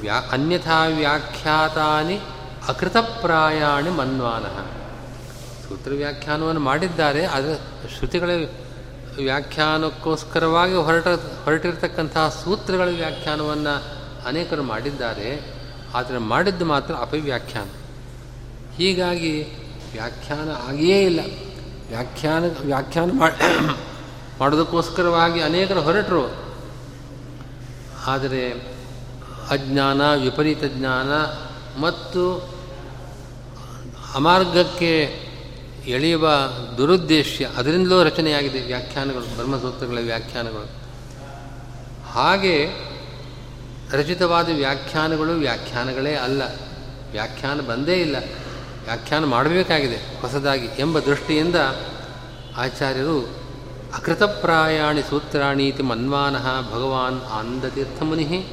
[SPEAKER 1] ವ್ಯಾ, ಅನ್ಯಥಾ ವ್ಯಾಖ್ಯಾತಾನಿ ಅಕೃತಪ್ರಾಯಾಣಿ ಮನ್ವಾನಃ. ಸೂತ್ರ ವ್ಯಾಖ್ಯಾನವನ್ನು ಮಾಡಿದ್ದಾರೆ ಅದರ ಶ್ರುತಿಗಳ ವ್ಯಾಖ್ಯಾನಕ್ಕೋಸ್ಕರವಾಗಿ ಹೊರಟ, ಹೊರಟಿರತಕ್ಕಂತಹ ಸೂತ್ರಗಳ ವ್ಯಾಖ್ಯಾನವನ್ನು ಅನೇಕರು ಮಾಡಿದ್ದಾರೆ. ಆದರೆ ಮಾಡಿದ್ದು ಮಾತ್ರ ಅಪವ್ಯಾಖ್ಯಾನ. ಹೀಗಾಗಿ ವ್ಯಾಖ್ಯಾನ ಆಗಿಯೇ ಇಲ್ಲ. ವ್ಯಾಖ್ಯಾನ ವ್ಯಾಖ್ಯಾನ <coughs> ಮಾಡೋದಕ್ಕೋಸ್ಕರವಾಗಿ ಅನೇಕರು ಹೊರಟರು. ಆದರೆ ಅಜ್ಞಾನ, ವಿಪರೀತ ಜ್ಞಾನ ಮತ್ತು ಅಮಾರ್ಗಕ್ಕೆ ಎಳೆಯುವ ದುರುದ್ದೇಶ ಅದರಿಂದಲೂ ರಚನೆಯಾಗಿದೆ ವ್ಯಾಖ್ಯಾನಗಳು, ಬ್ರಹ್ಮಸೂತ್ರಗಳ ವ್ಯಾಖ್ಯಾನಗಳು. ಹಾಗೆ ರಚಿತವಾದ ವ್ಯಾಖ್ಯಾನಗಳು ವ್ಯಾಖ್ಯಾನಗಳೇ ಅಲ್ಲ. ವ್ಯಾಖ್ಯಾನ ಬಂದೇ ಇಲ್ಲ. ವ್ಯಾಖ್ಯಾನ ಮಾಡಬೇಕಾಗಿದೆ ಹೊಸದಾಗಿ ಎಂಬ ದೃಷ್ಟಿಯಿಂದ ಆಚಾರ್ಯರು ಅಕೃತಪ್ರಾಯಾಣಿ ಸೂತ್ರಾಣೀತಿ ಮನ್ವಾನಃ ಭಗವಾನ್ ಆನಂದತೀರ್ಥಮುನಿ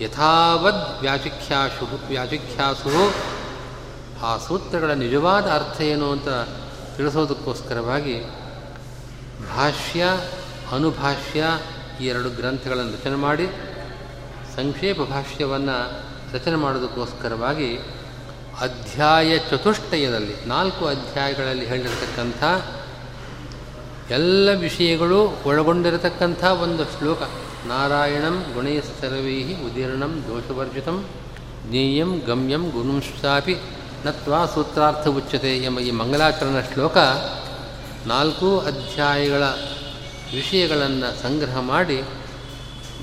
[SPEAKER 1] ಯಥಾವದ್ ವ್ಯಾಚಿಖ್ಯಾಸು ವ್ಯಾಚಿಖ್ಯಾಸು ಆ ಸೂತ್ರಗಳ ನಿಜವಾದ ಅರ್ಥ ಏನು ಅಂತ ತಿಳಿಸೋದಕ್ಕೋಸ್ಕರವಾಗಿ ಭಾಷ್ಯ, ಅನುಭಾಷ್ಯ ಈ ಎರಡು ಗ್ರಂಥಗಳನ್ನು ರಚನೆ ಮಾಡಿ ಸಂಕ್ಷೇಪ ಭಾಷ್ಯವನ್ನು ರಚನೆ ಮಾಡೋದಕ್ಕೋಸ್ಕರವಾಗಿ ಅಧ್ಯಾಯ ಚತುಷ್ಟಯದಲ್ಲಿ, ನಾಲ್ಕು ಅಧ್ಯಾಯಗಳಲ್ಲಿ ಹೇಳಿರ್ತಕ್ಕಂಥ ಎಲ್ಲ ವಿಷಯಗಳು ಒಳಗೊಂಡಿರತಕ್ಕಂಥ ಒಂದು ಶ್ಲೋಕ. ನಾರಾಯಣಂ ಗುಣೈಸ್ತರವೈ ಉದೀರ್ಣಂ ದೋಷವರ್ಜಿತಂ ಜ್ಞೇಯಂ ಗಮ್ಯಂ ಗುಣಂಶಾಪಿ ನತ್ವಾ ಸೂತ್ರಾರ್ಥ ಉಚ್ಯತೆ ಎಂಬ ಈ ಮಂಗಲಾಚರಣ ಶ್ಲೋಕ ನಾಲ್ಕು ಅಧ್ಯಾಯಗಳ ವಿಷಯಗಳನ್ನು ಸಂಗ್ರಹ ಮಾಡಿ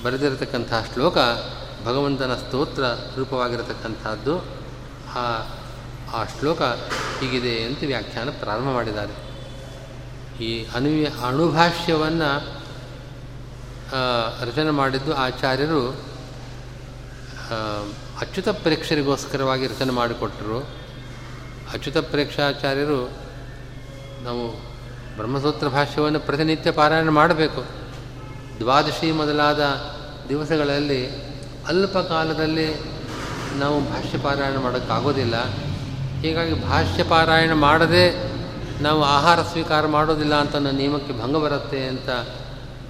[SPEAKER 1] ಬರೆದಿರತಕ್ಕಂಥ ಶ್ಲೋಕ ಭಗವಂತನ ಸ್ತೋತ್ರ ರೂಪವಾಗಿರತಕ್ಕಂಥದ್ದು. ಆ ಆ ಶ್ಲೋಕ ಹೀಗಿದೆ ಅಂತ ವ್ಯಾಖ್ಯಾನ ಪ್ರಾರಂಭ ಮಾಡಿದ್ದಾರೆ. ಈ ಅನು ಅಣುಭಾಷ್ಯವನ್ನು ರಚನೆ ಮಾಡಿದ್ದು ಆಚಾರ್ಯರು ಅಚ್ಯುತ ಪ್ರೇಕ್ಷರಿಗೋಸ್ಕರವಾಗಿ ರಚನೆ ಮಾಡಿಕೊಟ್ಟರು. ಅಚ್ಯುತ ಪ್ರೇಕ್ಷಾಚಾರ್ಯರು ನಾವು ಬ್ರಹ್ಮಸೂತ್ರ ಭಾಷ್ಯವನ್ನು ಪ್ರತಿನಿತ್ಯ ಪಾರಾಯಣ ಮಾಡಬೇಕು. ದ್ವಾದಶಿ ಮೊದಲಾದ ದಿವಸಗಳಲ್ಲಿ ಅಲ್ಪ ಕಾಲದಲ್ಲಿ ನಾವು ಭಾಷ್ಯ ಪಾರಾಯಣ ಮಾಡೋಕ್ಕಾಗೋದಿಲ್ಲ. ಹೀಗಾಗಿ ಭಾಷ್ಯ ಪಾರಾಯಣ ಮಾಡದೆ ನಾವು ಆಹಾರ ಸ್ವೀಕಾರ ಮಾಡೋದಿಲ್ಲ ಅಂತ ನನ್ನ ನಿಯಮಕ್ಕೆ ಭಂಗ ಬರುತ್ತೆ ಅಂತ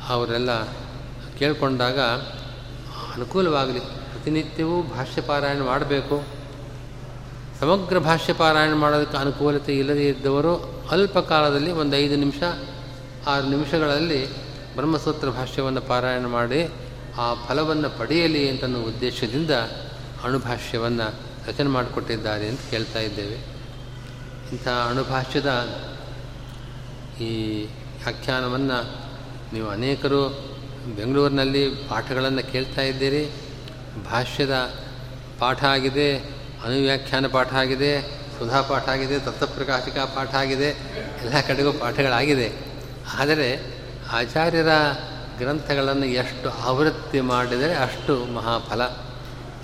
[SPEAKER 1] ಅವರೆಲ್ಲ ಕೇಳಿಕೊಂಡಾಗ ಅನುಕೂಲವಾಗಲಿ. ಪ್ರತಿನಿತ್ಯವೂ ಭಾಷ್ಯ ಪಾರಾಯಣ ಮಾಡಬೇಕು. ಸಮಗ್ರ ಭಾಷ್ಯ ಪಾರಾಯಣ ಮಾಡೋದಕ್ಕೆ ಅನುಕೂಲತೆ ಇಲ್ಲದೇ ಇದ್ದವರು ಅಲ್ಪ ಕಾಲದಲ್ಲಿ ಒಂದು ಐದು ನಿಮಿಷ, ಆರು ನಿಮಿಷಗಳಲ್ಲಿ ಬ್ರಹ್ಮಸೂತ್ರ ಭಾಷ್ಯವನ್ನು ಪಾರಾಯಣ ಮಾಡಿ ಆ ಫಲವನ್ನು ಪಡೆಯಲಿ ಅಂತ ಅನ್ನೋ ಉದ್ದೇಶದಿಂದ ಅಣುಭಾಷ್ಯವನ್ನು ರಚನೆ ಮಾಡಿಕೊಟ್ಟಿದ್ದಾರೆ ಅಂತ ಕೇಳ್ತಾ ಇದ್ದೇವೆ. ಇಂಥ ಅಣುಭಾಷ್ಯದ ಈ ವ್ಯಾಖ್ಯಾನವನ್ನು ನೀವು ಅನೇಕರು ಬೆಂಗಳೂರಿನಲ್ಲಿ ಪಾಠಗಳನ್ನು ಕೇಳ್ತಾ ಇದ್ದೀರಿ. ಭಾಷ್ಯದ ಪಾಠ ಆಗಿದೆ ಅನುವ್ಯಾಖ್ಯಾನ ಪಾಠ ಆಗಿದೆ, ಸುಧಾ ಪಾಠ ಆಗಿದೆ, ತತ್ವಪ್ರಕಾಶಿಕ ಪಾಠ ಆಗಿದೆ, ಎಲ್ಲ ಕಡೆಗೂ ಪಾಠಗಳಾಗಿದೆ. ಆದರೆ ಆಚಾರ್ಯರ ಗ್ರಂಥಗಳನ್ನು ಎಷ್ಟು ಆವೃತ್ತಿ ಮಾಡಿದರೆ ಅಷ್ಟು ಮಹಾಫಲ.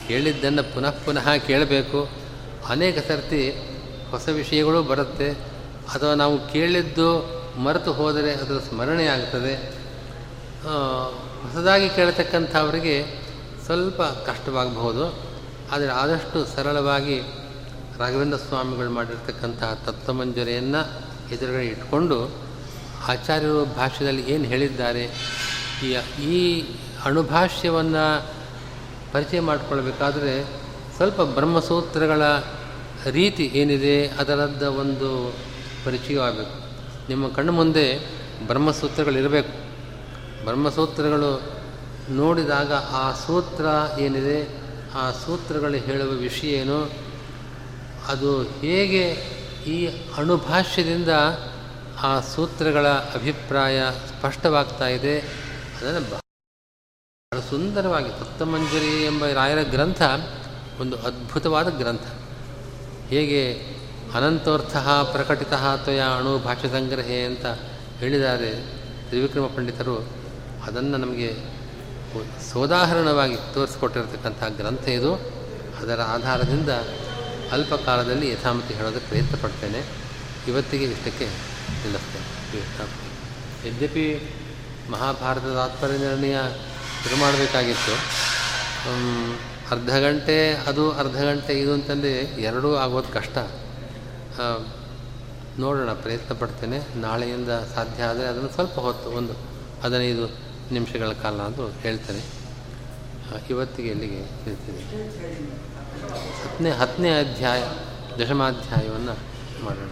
[SPEAKER 1] ಕೇಳಿದ್ದನ್ನು ಪುನಃ ಪುನಃ ಕೇಳಬೇಕು. ಅನೇಕ ಸರ್ತಿ ಹೊಸ ವಿಷಯಗಳು ಬರುತ್ತೆ. ಅಥವಾ ನಾವು ಕೇಳಿದ್ದು ಮರೆತು ಹೋದರೆ ಅದರ ಸ್ಮರಣೆ ಆಗ್ತದೆ. ಹೊಸದಾಗಿ ಕೇಳತಕ್ಕಂಥವರಿಗೆ ಸ್ವಲ್ಪ ಕಷ್ಟವಾಗಬಹುದು. ಆದರೆ ಆದಷ್ಟು ಸರಳವಾಗಿ ರಾಘವೇಂದ್ರ ಸ್ವಾಮಿಗಳು ಮಾಡಿರ್ತಕ್ಕಂತಹ ತತ್ವಮಂಜರಿಯನ್ನು ಎದುರುಗಡೆ ಇಟ್ಕೊಂಡು ಆಚಾರ್ಯರು ಭಾಷ್ಯದಲ್ಲಿ ಏನು ಹೇಳಿದ್ದಾರೆ? ಈ ಅಣುಭಾಷ್ಯವನ್ನು ಪರಿಚಯ ಮಾಡಿಕೊಳ್ಬೇಕಾದ್ರೆ ಸ್ವಲ್ಪ ಬ್ರಹ್ಮಸೂತ್ರಗಳ ರೀತಿ ಏನಿದೆ, ಅದರದ್ದ ಒಂದು ಪರಿಚಯವಾಗಬೇಕು. ನಿಮ್ಮ ಕಣ್ಣು ಮುಂದೆ ಬ್ರಹ್ಮಸೂತ್ರಗಳಿರಬೇಕು ಬ್ರಹ್ಮಸೂತ್ರಗಳು ನೋಡಿದಾಗ ಆ ಸೂತ್ರ ಏನಿದೆ, ಆ ಸೂತ್ರಗಳು ಹೇಳುವ ವಿಷಯ ಏನು, ಅದು ಹೇಗೆ ಈ ಅಣುಭಾಷ್ಯದಿಂದ ಆ ಸೂತ್ರಗಳ ಅಭಿಪ್ರಾಯ ಸ್ಪಷ್ಟವಾಗ್ತಾ ಇದೆ. ಅದನ್ನು ಬಹಳ ಸುಂದರವಾಗಿ ತತ್ತಮಂಜರಿ ಎಂಬ ರಾಯರ ಗ್ರಂಥ ಒಂದು ಅದ್ಭುತವಾದ ಗ್ರಂಥ. ಹೇಗೆ ಅನಂತೋರ್ಥ ಪ್ರಕಟಿತ ತ್ವಯ ಅಣು ಭಾಷ್ಯ ಸಂಗ್ರಹೆ ಅಂತ ಹೇಳಿದ್ದಾರೆ ತ್ರಿವಿಕ್ರಮ ಪಂಡಿತರು. ಅದನ್ನು ನಮಗೆ ಸೋದಾಹರಣವಾಗಿ ತೋರಿಸಿಕೊಟ್ಟಿರತಕ್ಕಂಥ ಗ್ರಂಥ ಇದು. ಅದರ ಆಧಾರದಿಂದ ಅಲ್ಪ ಕಾಲದಲ್ಲಿ ಯಥಾಮತಿ ಹೇಳೋದಕ್ಕೆ ಪ್ರಯತ್ನ ಪಡ್ತೇನೆ. ಇವತ್ತಿಗೆ ಇಷ್ಟಕ್ಕೆ ನಿಲ್ಲಿಸ್ತೇನೆ ಯದ್ಯಪಿ ಮಹಾಭಾರತದ ತಾತ್ಪರ್ಯ ನಿರ್ಣಯ ಶುರು ಮಾಡಬೇಕಾಗಿತ್ತು. ಅರ್ಧ ಗಂಟೆ ಅದು ಅರ್ಧ ಗಂಟೆ ಇದು ಅಂತಂದರೆ ಎರಡೂ ಆಗೋದು ಕಷ್ಟ. ನೋಡೋಣ, ಪ್ರಯತ್ನ ಪಡ್ತೇನೆ. ನಾಳೆಯಿಂದ ಸಾಧ್ಯ ಆದರೆ ಅದನ್ನು ಸ್ವಲ್ಪ ಹೊತ್ತು, ಒಂದು ಹದಿನೈದು ನಿಮಿಷಗಳ ಕಾಲ ಅಂತ ಹೇಳ್ತೇನೆ. ಇವತ್ತಿಗೆ ಎಲ್ಲಿಗೆ ಇರ್ತೀನಿ ಹತ್ತನೇ ಹತ್ತನೇ ಅಧ್ಯಾಯ, ದಶಮಾಧ್ಯಾಯವನ್ನು ಮಾಡೋಣ.